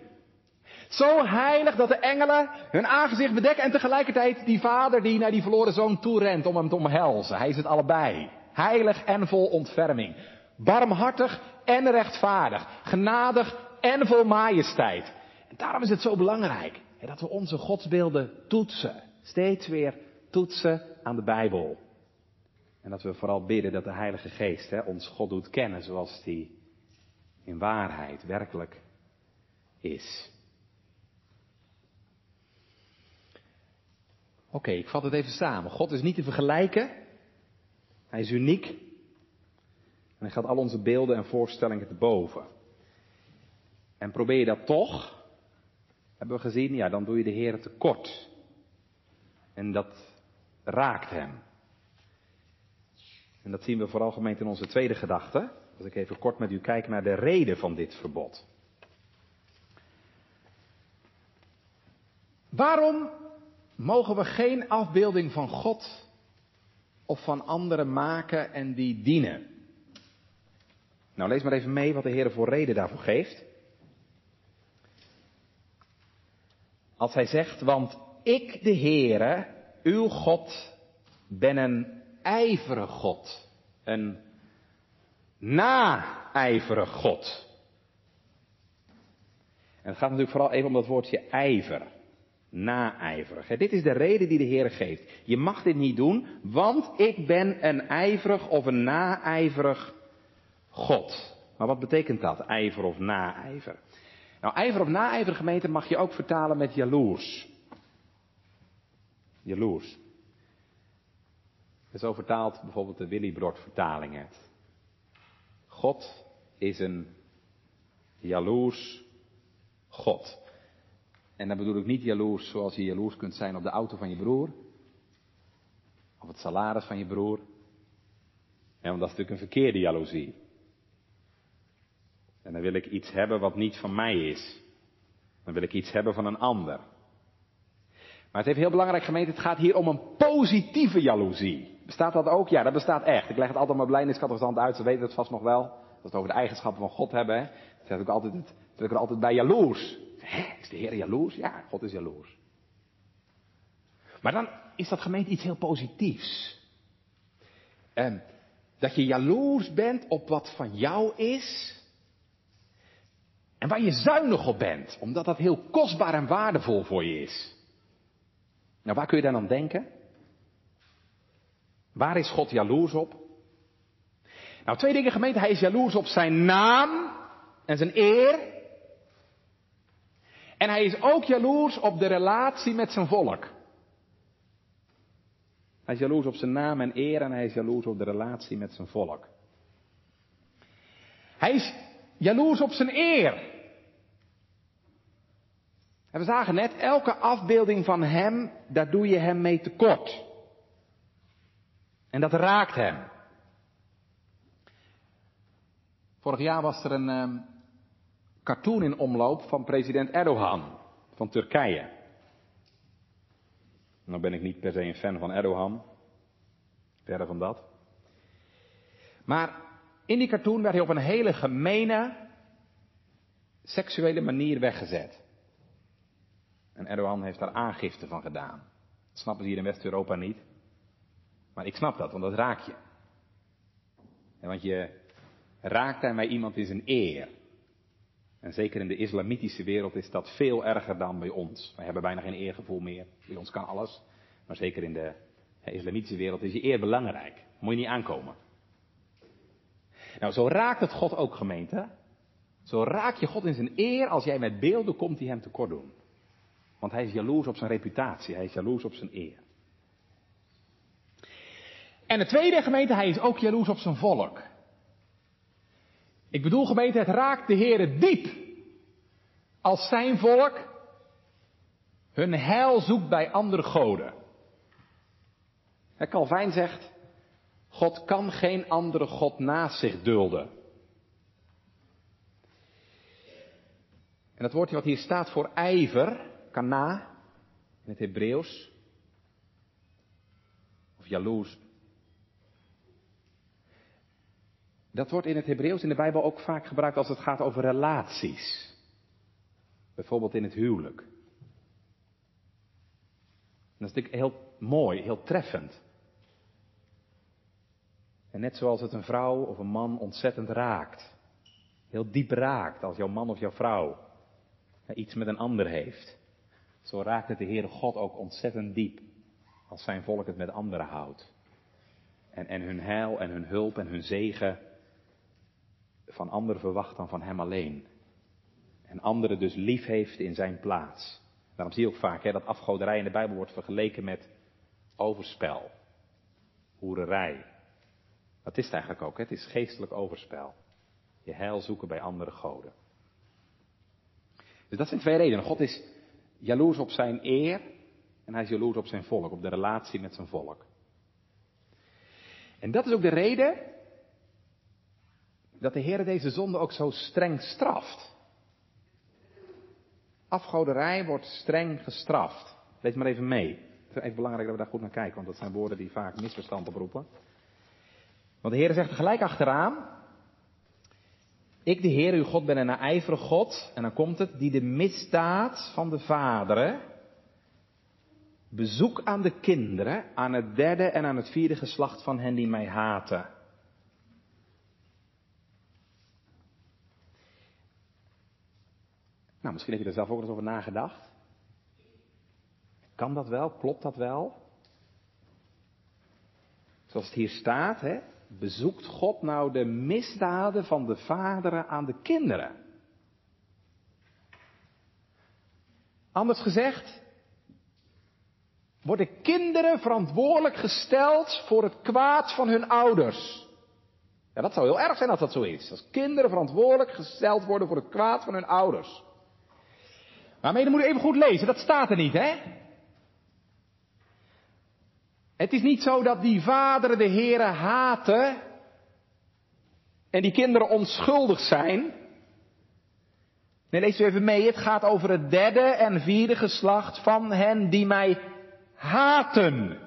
A: Zo heilig dat de engelen hun aangezicht bedekken en tegelijkertijd die vader die naar die verloren zoon toe rent om hem te omhelzen. Hij is het allebei. Heilig en vol ontferming. Barmhartig en rechtvaardig. Genadig en vol majesteit. En daarom is het zo belangrijk hè, dat we onze godsbeelden toetsen. Steeds weer toetsen aan de Bijbel. En dat we vooral bidden dat de Heilige Geest hè, ons God doet kennen zoals die in waarheid werkelijk is. Oké, ik vat het even samen. God is niet te vergelijken. Hij is uniek. En hij gaat al onze beelden en voorstellingen te boven. En probeer je dat toch, hebben we gezien, ja, dan doe je de Heer tekort. En dat raakt hem. En dat zien we vooral gemeend in onze tweede gedachte. Als ik even kort met u kijk naar de reden van dit verbod. Waarom mogen we geen afbeelding van God of van anderen maken en die dienen? Nou, lees maar even mee wat de Heer voor reden daarvoor geeft. Als hij zegt, want ik de Heere, uw God, ben een ijverige God. Een naijverige God. En het gaat natuurlijk vooral even om dat woordje ijver. Naijverig. Dit is de reden die de Heer geeft. Je mag dit niet doen, want ik ben een ijverig of een naijverig God. Maar wat betekent dat, ijver of naijver? Nou, ijver of naijver gemeente mag je ook vertalen met jaloers. Jaloers. Zo vertaalt bijvoorbeeld de Willy Brod vertaling het. God is een jaloers God. En dan bedoel ik niet jaloers zoals je jaloers kunt zijn op de auto van je broer. Of het salaris van je broer. Ja, want dat is natuurlijk een verkeerde jaloezie. En dan wil ik iets hebben wat niet van mij is. Dan wil ik iets hebben van een ander. Maar het heeft heel belangrijk gemeente, het gaat hier om een positieve jaloezie. Bestaat dat ook? Ja, dat bestaat echt. Ik leg het altijd mijn blijdeniscategorisant uit, ze weten het vast nog wel. Dat we het over de eigenschappen van God hebben. Hè. Zeg ik altijd, zeg ik er altijd bij jaloers. Hè, is de Heer jaloers? Ja, God is jaloers. Maar dan is dat gemeente iets heel positiefs. En ehm, dat je jaloers bent op wat van jou is. En waar je zuinig op bent, omdat dat heel kostbaar en waardevol voor je is. Nou, waar kun je dan aan denken? Waar is God jaloers op? Nou, twee dingen gemeente. Hij is jaloers op zijn naam en zijn eer. En hij is ook jaloers op de relatie met zijn volk. Hij is jaloers op zijn naam en eer en hij is jaloers op de relatie met zijn volk. Hij is jaloers op zijn eer. En we zagen net, elke afbeelding van hem, daar doe je hem mee tekort. En dat raakt hem. Vorig jaar was er een um, cartoon in omloop van president Erdogan van Turkije. Nou ben ik niet per se een fan van Erdogan. Verder van dat. Maar in die cartoon werd hij op een hele gemene, seksuele manier weggezet. En Erdogan heeft daar aangifte van gedaan. Dat snappen ze hier in West-Europa niet. Maar ik snap dat, want dat raak je. En want je raakt daarmee iemand in zijn eer. En zeker in de islamitische wereld is dat veel erger dan bij ons. Wij hebben bijna geen eergevoel meer. Bij ons kan alles. Maar zeker in de islamitische wereld is je eer belangrijk. Moet je niet aankomen. Nou, zo raakt het God ook gemeente. Zo raak je God in zijn eer als jij met beelden komt die hem tekort doen. Want hij is jaloers op zijn reputatie, hij is jaloers op zijn eer. En de tweede gemeente, hij is ook jaloers op zijn volk. Ik bedoel gemeente, het raakt de Heer diep. Als zijn volk hun heil zoekt bij andere goden. Calvijn zegt, God kan geen andere God naast zich dulden. En dat woordje wat hier staat voor ijver, kana in het Hebreeuws. Of jaloers. Dat wordt in het Hebreeuws in de Bijbel ook vaak gebruikt als het gaat over relaties. Bijvoorbeeld in het huwelijk. dat is natuurlijk heel mooi, heel treffend. En net zoals het een vrouw of een man ontzettend raakt. Heel diep raakt als jouw man of jouw vrouw iets met een ander heeft. Zo raakt het de Heere God ook ontzettend diep als zijn volk het met anderen houdt. En, en hun heil en hun hulp en hun zegen van anderen verwacht dan van hem alleen. En anderen dus lief heeft in zijn plaats. Daarom zie je ook vaak hè, dat afgoderij in de Bijbel wordt vergeleken met overspel, hoererij. Dat is het eigenlijk ook, het is geestelijk overspel. Je heil zoeken bij andere goden. Dus dat zijn twee redenen. God is jaloers op zijn eer en hij is jaloers op zijn volk, op de relatie met zijn volk. En dat is ook de reden dat de Heer deze zonde ook zo streng straft. Afgoderij wordt streng gestraft. Lees maar even mee. Het is even belangrijk dat we daar goed naar kijken, want dat zijn woorden die vaak misverstand oproepen. Want de Heer zegt er gelijk achteraan, ik de Heer uw God ben een naijverig God, en dan komt het, die de misdaad van de vaderen bezoek aan de kinderen, aan het derde en aan het vierde geslacht van hen die mij haten. Nou, misschien heb je er zelf ook eens over nagedacht. Kan dat wel? Klopt dat wel? Zoals het hier staat, hè? Bezoekt God nou de misdaden van de vaderen aan de kinderen? Anders gezegd, worden kinderen verantwoordelijk gesteld voor het kwaad van hun ouders. Ja, dat zou heel erg zijn als dat zo is. Als kinderen verantwoordelijk gesteld worden voor het kwaad van hun ouders. Maar dan moet je even goed lezen, dat staat er niet, hè? Het is niet zo dat die vaderen de heren haten en die kinderen onschuldig zijn. Nee, lees u even mee. Het gaat over het derde en vierde geslacht van hen die mij haten.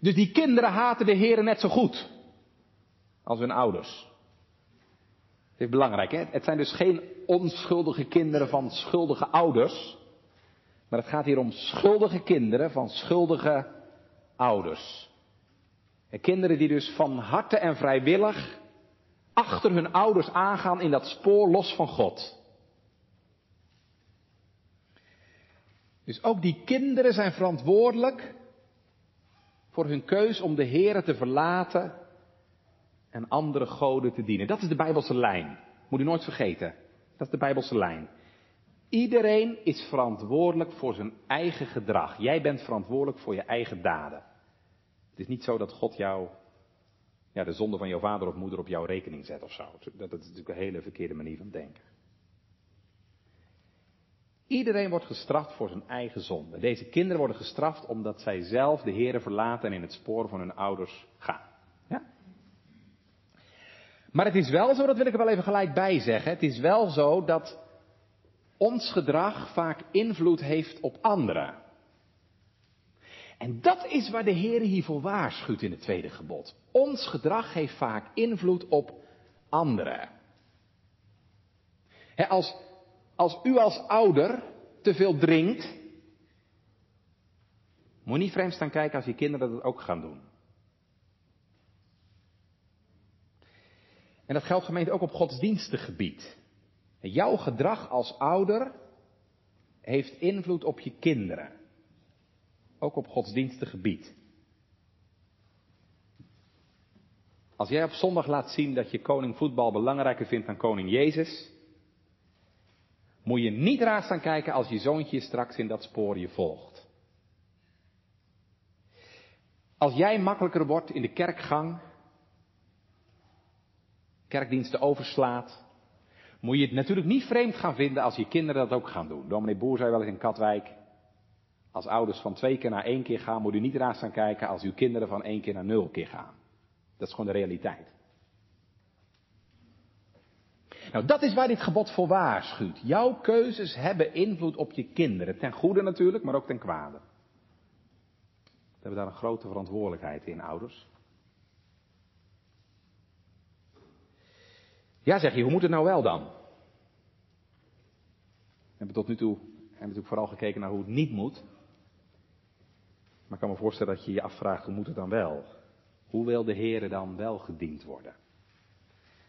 A: Dus die kinderen haten de heren net zo goed als hun ouders. Het is belangrijk, hè? Het zijn dus geen onschuldige kinderen van schuldige ouders. Maar het gaat hier om schuldige kinderen van schuldige ouders. En kinderen die dus van harte en vrijwillig achter hun ouders aangaan in dat spoor los van God. Dus ook die kinderen zijn verantwoordelijk voor hun keus om de Here te verlaten en andere goden te dienen. Dat is de Bijbelse lijn. Moet u nooit vergeten. Dat is de Bijbelse lijn. Iedereen is verantwoordelijk voor zijn eigen gedrag. Jij bent verantwoordelijk voor je eigen daden. Het is niet zo dat God jou, ja, de zonde van jouw vader of moeder op jouw rekening zet of zo. Dat, is natuurlijk een hele verkeerde manier van denken. Iedereen wordt gestraft voor zijn eigen zonde. Deze kinderen worden gestraft omdat zij zelf de Here verlaten en in het spoor van hun ouders gaan. Ja? Maar het is wel zo, dat wil ik er wel even gelijk bij zeggen. Het is wel zo dat ons gedrag vaak invloed heeft op anderen. En dat is waar de Heer hiervoor waarschuwt in het tweede gebod. Ons gedrag heeft vaak invloed op anderen. als, als u als ouder te veel drinkt, moet je niet vreemd staan kijken als je kinderen dat ook gaan doen. En dat geldt gemeente ook op godsdienstig gebied. Jouw gedrag als ouder heeft invloed op je kinderen. Ook op godsdienstig gebied. Als jij op zondag laat zien dat je koning voetbal belangrijker vindt dan koning Jezus, moet je niet raar staan kijken als je zoontje straks in dat spoor je volgt. Als jij makkelijker wordt in de kerkgang, kerkdiensten overslaat, moet je het natuurlijk niet vreemd gaan vinden als je kinderen dat ook gaan doen. Dominee Boer zei wel eens in Katwijk, als ouders van twee keer naar één keer gaan, moet u niet raar staan kijken als uw kinderen van één keer naar nul keer gaan. Dat is gewoon de realiteit. Nou, dat is waar dit gebod voor waarschuwt. Jouw keuzes hebben invloed op je kinderen. Ten goede natuurlijk, maar ook ten kwade. We hebben daar een grote verantwoordelijkheid in, ouders. Ja, zeg je, hoe moet het nou wel dan? We hebben tot nu toe hebben natuurlijk vooral gekeken naar hoe het niet moet. Maar ik kan me voorstellen dat je je afvraagt, hoe moet het dan wel? Hoe wil de Heer dan wel gediend worden?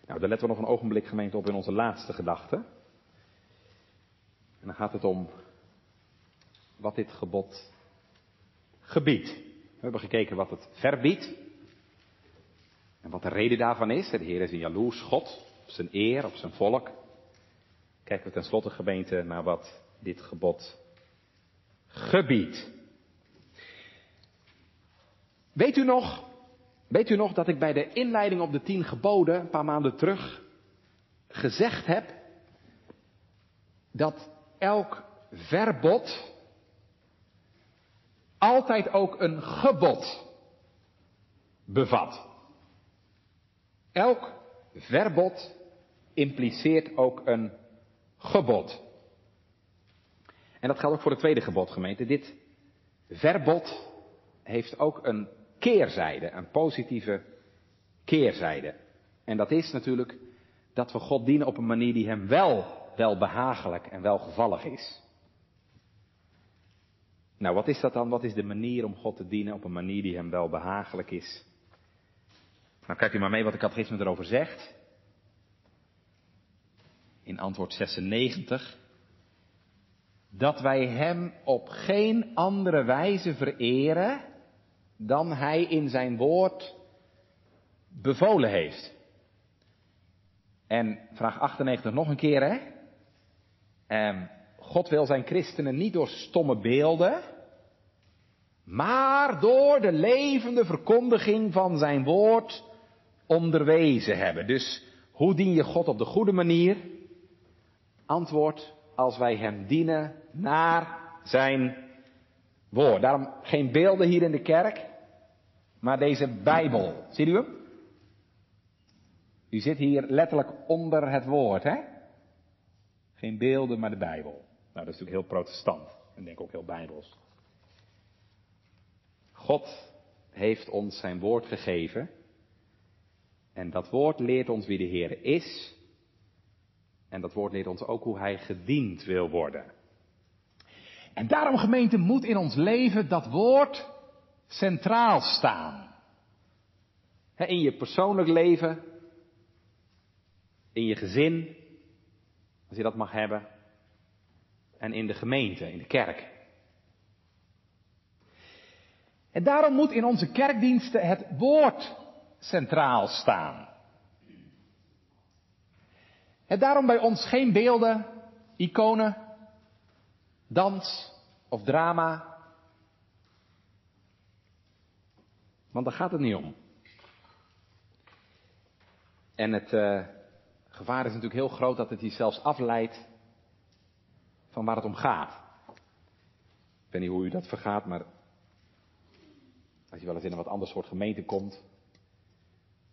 A: Nou, daar letten we nog een ogenblik gemeente op in onze laatste gedachte. En dan gaat het om wat dit gebod gebiedt. We hebben gekeken wat het verbiedt. En wat de reden daarvan is. De Heer is een jaloers God op zijn eer, op zijn volk. Kijken we tenslotte gemeente naar wat dit gebod gebiedt. Weet u nog, weet u nog dat ik bij de inleiding op de tien geboden een paar maanden terug gezegd heb dat elk verbod altijd ook een gebod bevat. Elk verbod impliceert ook een gebod. En dat geldt ook voor het tweede gebod, gemeente. Dit verbod heeft ook een keerzijde, een positieve keerzijde. En dat is natuurlijk dat we God dienen op een manier die hem wel, wel behagelijk en welgevallig is. Nou, wat is dat dan? Wat is de manier om God te dienen op een manier die hem wel behagelijk is? Nou, kijkt u maar mee wat de catechisme erover zegt. In antwoord 96. Dat wij hem op geen andere wijze vereren dan hij in zijn woord bevolen heeft. En vraag 98 nog een keer, hè? Um, God wil zijn christenen niet door stomme beelden, maar door de levende verkondiging van zijn woord onderwezen hebben. Dus hoe dien je God op de goede manier? Antwoord, als wij Hem dienen naar Zijn woord. Daarom geen beelden hier in de kerk, maar deze Bijbel. Ziet u hem? U zit hier letterlijk onder het woord, hè? Geen beelden, maar de Bijbel. Nou, dat is natuurlijk heel protestant en denk ook heel bijbels. God heeft ons zijn woord gegeven. En dat woord leert ons wie de Heer is. En dat woord leert ons ook hoe hij gediend wil worden. En daarom, gemeente, moet in ons leven dat woord centraal staan. In je persoonlijk leven, in je gezin, als je dat mag hebben, en in de gemeente, in de kerk. En daarom moet in onze kerkdiensten het woord centraal staan. En daarom bij ons geen beelden, iconen, dans of drama. Want daar gaat het niet om. En het uh, gevaar is natuurlijk heel groot dat het je zelfs afleidt van waar het om gaat. Ik weet niet hoe u dat vergaat, maar als je wel eens in een wat ander soort gemeente komt,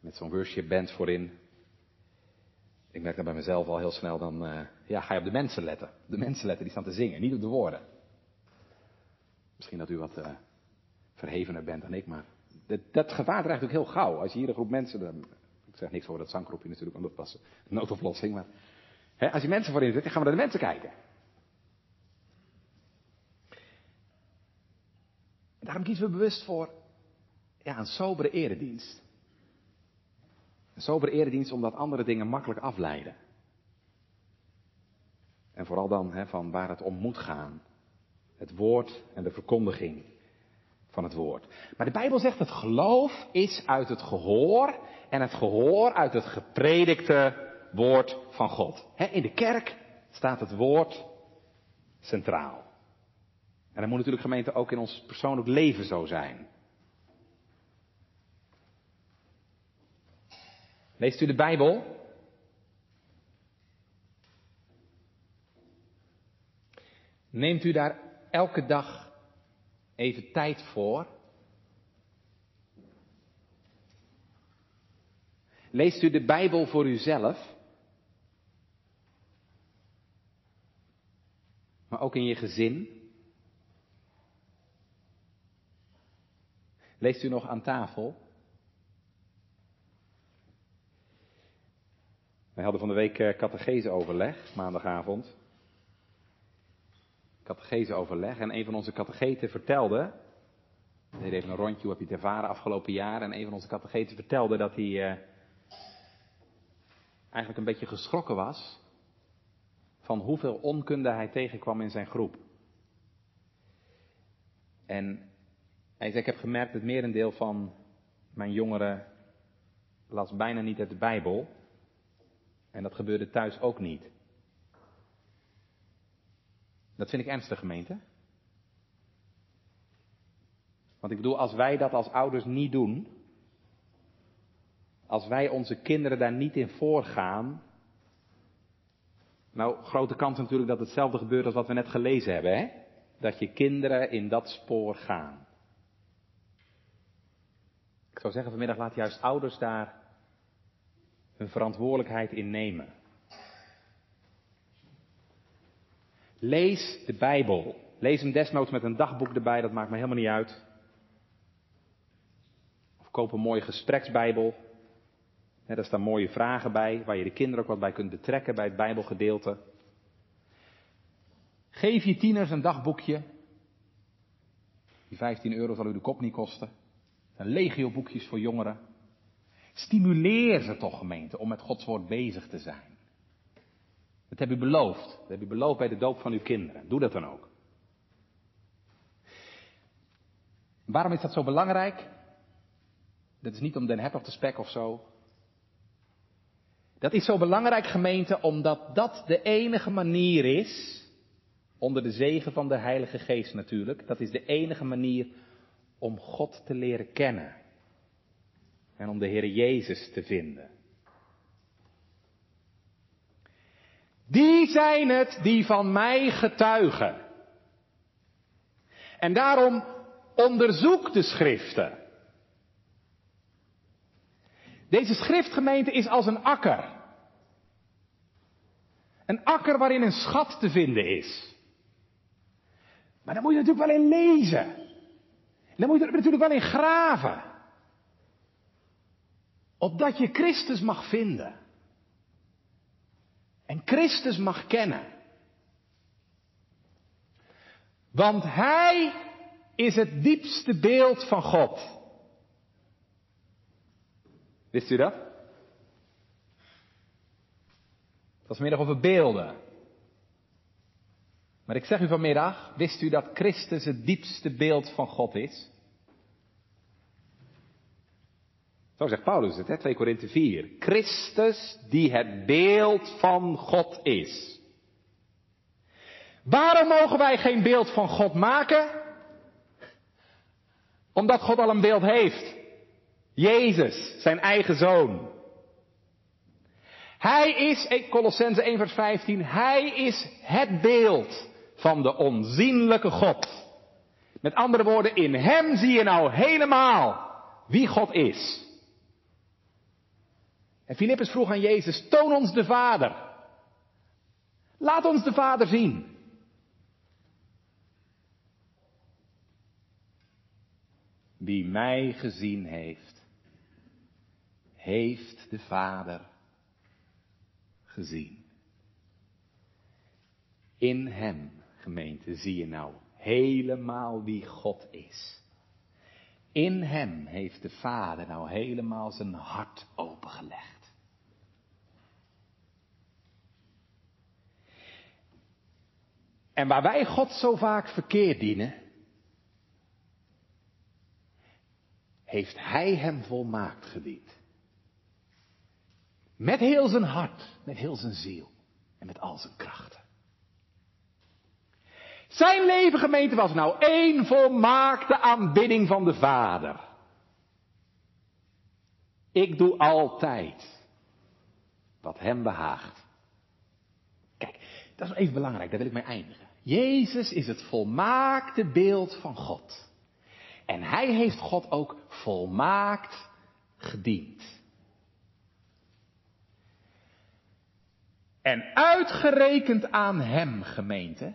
A: met zo'n worship band voorin. Ik merk dat bij mezelf al heel snel, dan uh, ja, ga je op de mensen letten. De mensen letten die staan te zingen, niet op de woorden. Misschien dat u wat uh, verhevener bent dan ik, maar dat, dat gevaar dreigt ook heel gauw. Als je hier een groep mensen, ik zeg niks over dat zanggroepje natuurlijk, want dat was een noodoplossing, maar als je mensen voorin zit, dan gaan we naar de mensen kijken. En daarom kiezen we bewust voor ja, een sobere eredienst. Een sobere eredienst omdat andere dingen makkelijk afleiden. En vooral dan hè, van waar het om moet gaan. Het woord en de verkondiging van het woord. Maar de Bijbel zegt het geloof is uit het gehoor en het gehoor uit het gepredikte woord van God. in de kerk staat het woord centraal. En dat moet natuurlijk gemeente ook in ons persoonlijk leven zo zijn. Leest u de Bijbel? Neemt u daar elke dag even tijd voor? Leest u de Bijbel voor uzelf? Maar ook in je gezin? Leest u nog aan tafel? Wij hadden van de week uh, catecheseoverleg, maandagavond. Catecheseoverleg. En een van onze catecheten vertelde. Deden even een rondje, je het ervaren afgelopen jaar? En een van onze catecheten vertelde dat hij uh, eigenlijk een beetje geschrokken was. Van hoeveel onkunde hij tegenkwam in zijn groep. En hij zei, ik heb gemerkt dat merendeel van mijn jongeren las bijna niet uit de Bijbel. En dat gebeurde thuis ook niet. Dat vind ik ernstig, gemeente. Want ik bedoel, als wij dat als ouders niet doen, als wij onze kinderen daar niet in voorgaan, nou, grote kans natuurlijk dat hetzelfde gebeurt als wat we net gelezen hebben, hè? Dat je kinderen in dat spoor gaan. Ik zou zeggen vanmiddag laat juist ouders daar hun verantwoordelijkheid in nemen. Lees de Bijbel. Lees hem desnoods met een dagboek erbij, dat maakt me helemaal niet uit. Of koop een mooie gespreksbijbel. daar staan mooie vragen bij, waar je de kinderen ook wat bij kunt betrekken bij het Bijbelgedeelte. Geef je tieners een dagboekje. Die 15 euro zal u de kop niet kosten. Een legio boekjes voor jongeren. Stimuleer ze toch, gemeente, om met Gods woord bezig te zijn. Dat heb u beloofd. Dat heb u beloofd bij de doop van uw kinderen. Doe dat dan ook. Waarom is dat zo belangrijk? Dat is niet om den heb of de spek of zo. Dat is zo belangrijk, gemeente, omdat dat de enige manier is, onder de zegen van de Heilige Geest natuurlijk, dat is de enige manier om God te leren kennen. En om de Heer Jezus te vinden. Die zijn het die van mij getuigen. En daarom onderzoek de schriften. Deze schriftgemeente is als een akker. Een akker waarin een schat te vinden is. Maar daar moet je natuurlijk wel in lezen. daar moet je er natuurlijk wel in graven. Opdat je Christus mag vinden. En Christus mag kennen. Want Hij is het diepste beeld van God. Wist u dat? Het was middag over beelden. Maar ik zeg u vanmiddag, wist u dat Christus het diepste beeld van God is? Zo zegt Paulus het, hè? 2 Korinthe 4. Christus die het beeld van God is. Waarom mogen wij geen beeld van God maken? Omdat God al een beeld heeft. Jezus, zijn eigen zoon. Hij is, Colossense 1 vers 15, hij is het beeld van de onzienlijke God. Met andere woorden, in hem zie je nou helemaal wie God is. En Filippus vroeg aan Jezus, toon ons de Vader. Laat ons de Vader zien. Wie mij gezien heeft, heeft de Vader gezien. In Hem, gemeente, zie je nou helemaal wie God is. In Hem heeft de Vader nou helemaal zijn hart opengelegd. En waar wij God zo vaak verkeerd dienen, heeft Hij hem volmaakt gediend. Met heel zijn hart, met heel zijn ziel en met al zijn krachten. Zijn leven gemeente was nou één volmaakte aanbidding van de Vader. Ik doe altijd wat hem behaagt. Kijk, dat is even belangrijk, daar wil ik mee eindigen. Jezus is het volmaakte beeld van God. En hij heeft God ook volmaakt gediend. En uitgerekend aan hem, gemeente.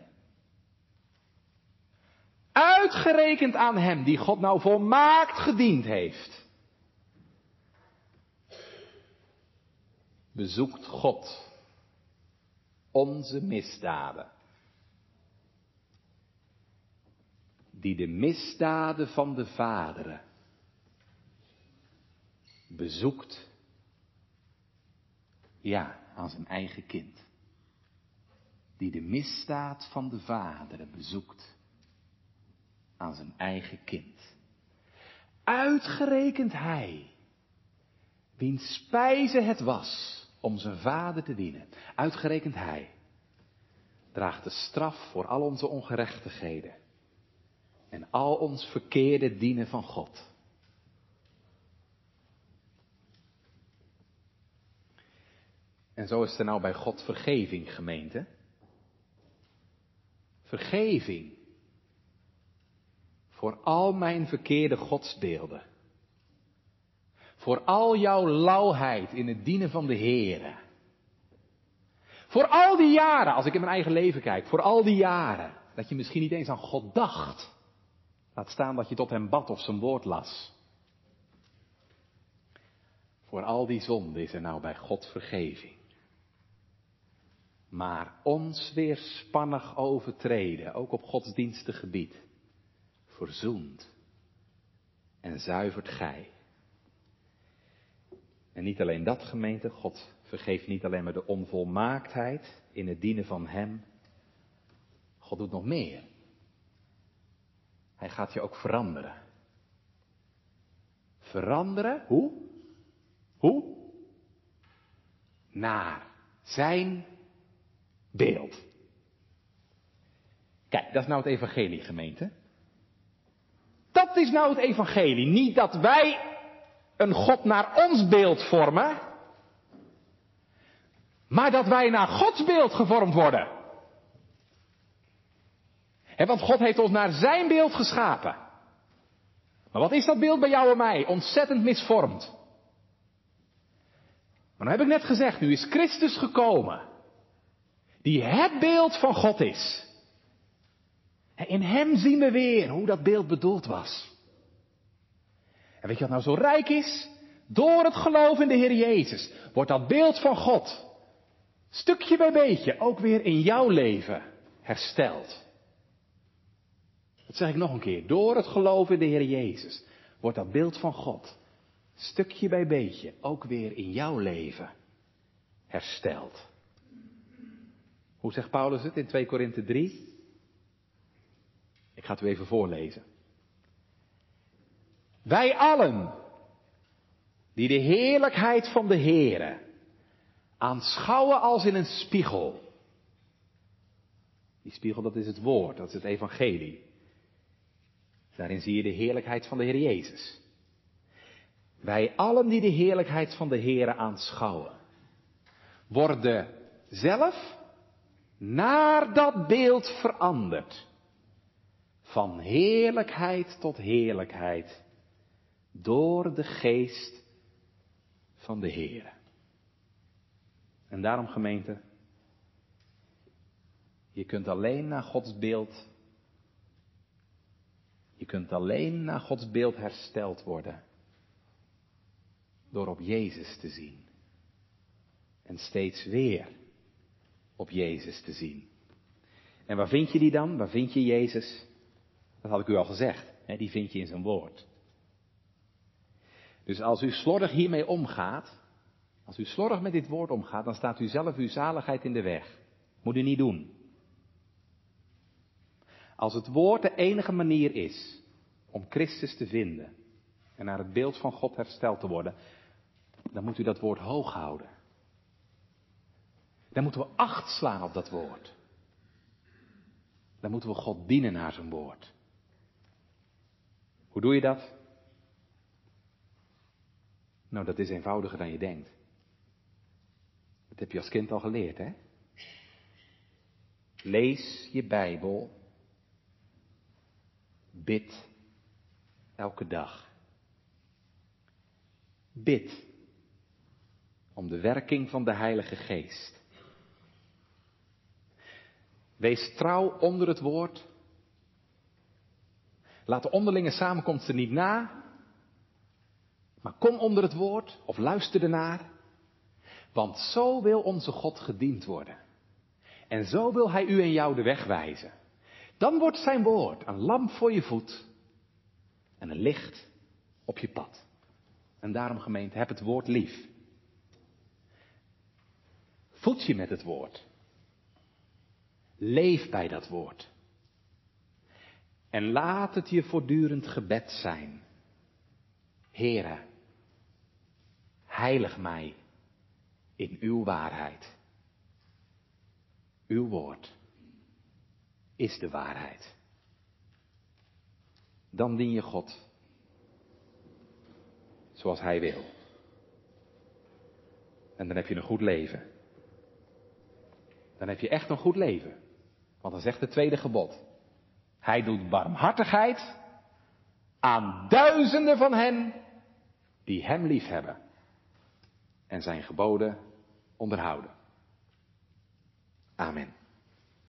A: Uitgerekend aan hem, die God nou volmaakt gediend heeft. bezoekt God onze misdaden. Die de misdaden van de vaderen bezoekt, ja, aan zijn eigen kind. Die de misdaad van de vaderen bezoekt aan zijn eigen kind. Uitgerekend hij, wiens spijze het was om zijn vader te dienen. Uitgerekend hij draagt de straf voor al onze ongerechtigheden en al ons verkeerde dienen van God. En zo is er nou bij God vergeving, gemeente. Vergeving voor al mijn verkeerde godsbeelden. Voor al jouw lauwheid in het dienen van de Heer. Voor al die jaren, als ik in mijn eigen leven kijk, voor al die jaren, dat je misschien niet eens aan God dacht. Laat staan dat je tot hem bad of zijn woord las. Voor al die zonden is er nou bij God vergeving. Maar ons weerspannig overtreden, ook op godsdienstig gebied, verzoend en zuivert gij. En niet alleen dat gemeente, God vergeeft niet alleen maar de onvolmaaktheid in het dienen van Hem. God doet nog meer. Hij gaat je ook veranderen. Veranderen? Hoe? Hoe? Naar zijn beeld. Kijk, dat is nou het evangelie, gemeente. Dat is nou het evangelie. Niet dat wij een God naar ons beeld vormen, maar dat wij naar Gods beeld gevormd worden. Want God heeft ons naar zijn beeld geschapen. Maar wat is dat beeld bij jou en mij? Ontzettend misvormd. Maar dan heb ik net gezegd, nu is Christus gekomen, die het beeld van God is. In Hem zien we weer hoe dat beeld bedoeld was. En weet je wat nou zo rijk is? Door het geloof in de Heer Jezus wordt dat beeld van God stukje bij beetje ook weer in jouw leven hersteld. Dat zeg ik nog een keer. Door het geloof in de Heer Jezus wordt dat beeld van God stukje bij beetje ook weer in jouw leven hersteld. Hoe zegt Paulus het in 2 Korinthe 3? Ik ga het u even voorlezen. Wij allen, die de heerlijkheid van de Heere aanschouwen als in een spiegel. Die spiegel, dat is het woord, dat is het evangelie. Daarin zie je de heerlijkheid van de Heer Jezus. Wij allen die de heerlijkheid van de Heere aanschouwen, worden zelf naar dat beeld veranderd. Van heerlijkheid tot heerlijkheid door de geest van de Heer. En daarom gemeente, je kunt alleen naar Gods beeld, je kunt alleen naar Gods beeld hersteld worden door op Jezus te zien. En steeds weer op Jezus te zien. En waar vind je die dan? Waar vind je Jezus? Dat had ik u al gezegd. Hè? Die vind je in zijn woord. Dus als u slordig hiermee omgaat, als u slordig met dit woord omgaat, dan staat u zelf uw zaligheid in de weg. Moet u niet doen. Als het woord de enige manier is om Christus te vinden en naar het beeld van God hersteld te worden, dan moet u dat woord hoog houden. Dan moeten we acht slaan op dat woord. Dan moeten we God dienen naar zijn woord. Hoe doe je dat? Nou, dat is eenvoudiger dan je denkt. Dat heb je als kind al geleerd, hè? Lees je Bijbel. Bid elke dag. Bid om de werking van de Heilige Geest. Wees trouw onder het woord. Laat de onderlinge samenkomsten niet na. Maar kom onder het woord of luister ernaar. Want zo wil onze God gediend worden. En zo wil Hij u en jou de weg wijzen. Dan wordt Zijn woord een lamp voor je voet en een licht op je pad. En daarom gemeente, heb het woord lief. Voed je met het woord. Leef bij dat woord. En laat het je voortdurend gebed zijn. Heere, heilig mij in uw waarheid. Uw woord is de waarheid. Dan dien je God zoals Hij wil. En dan heb je een goed leven. Dan heb je echt een goed leven. Want dan zegt het tweede gebod. Hij doet barmhartigheid aan duizenden van hen die Hem lief hebben en Zijn geboden onderhouden. Amen.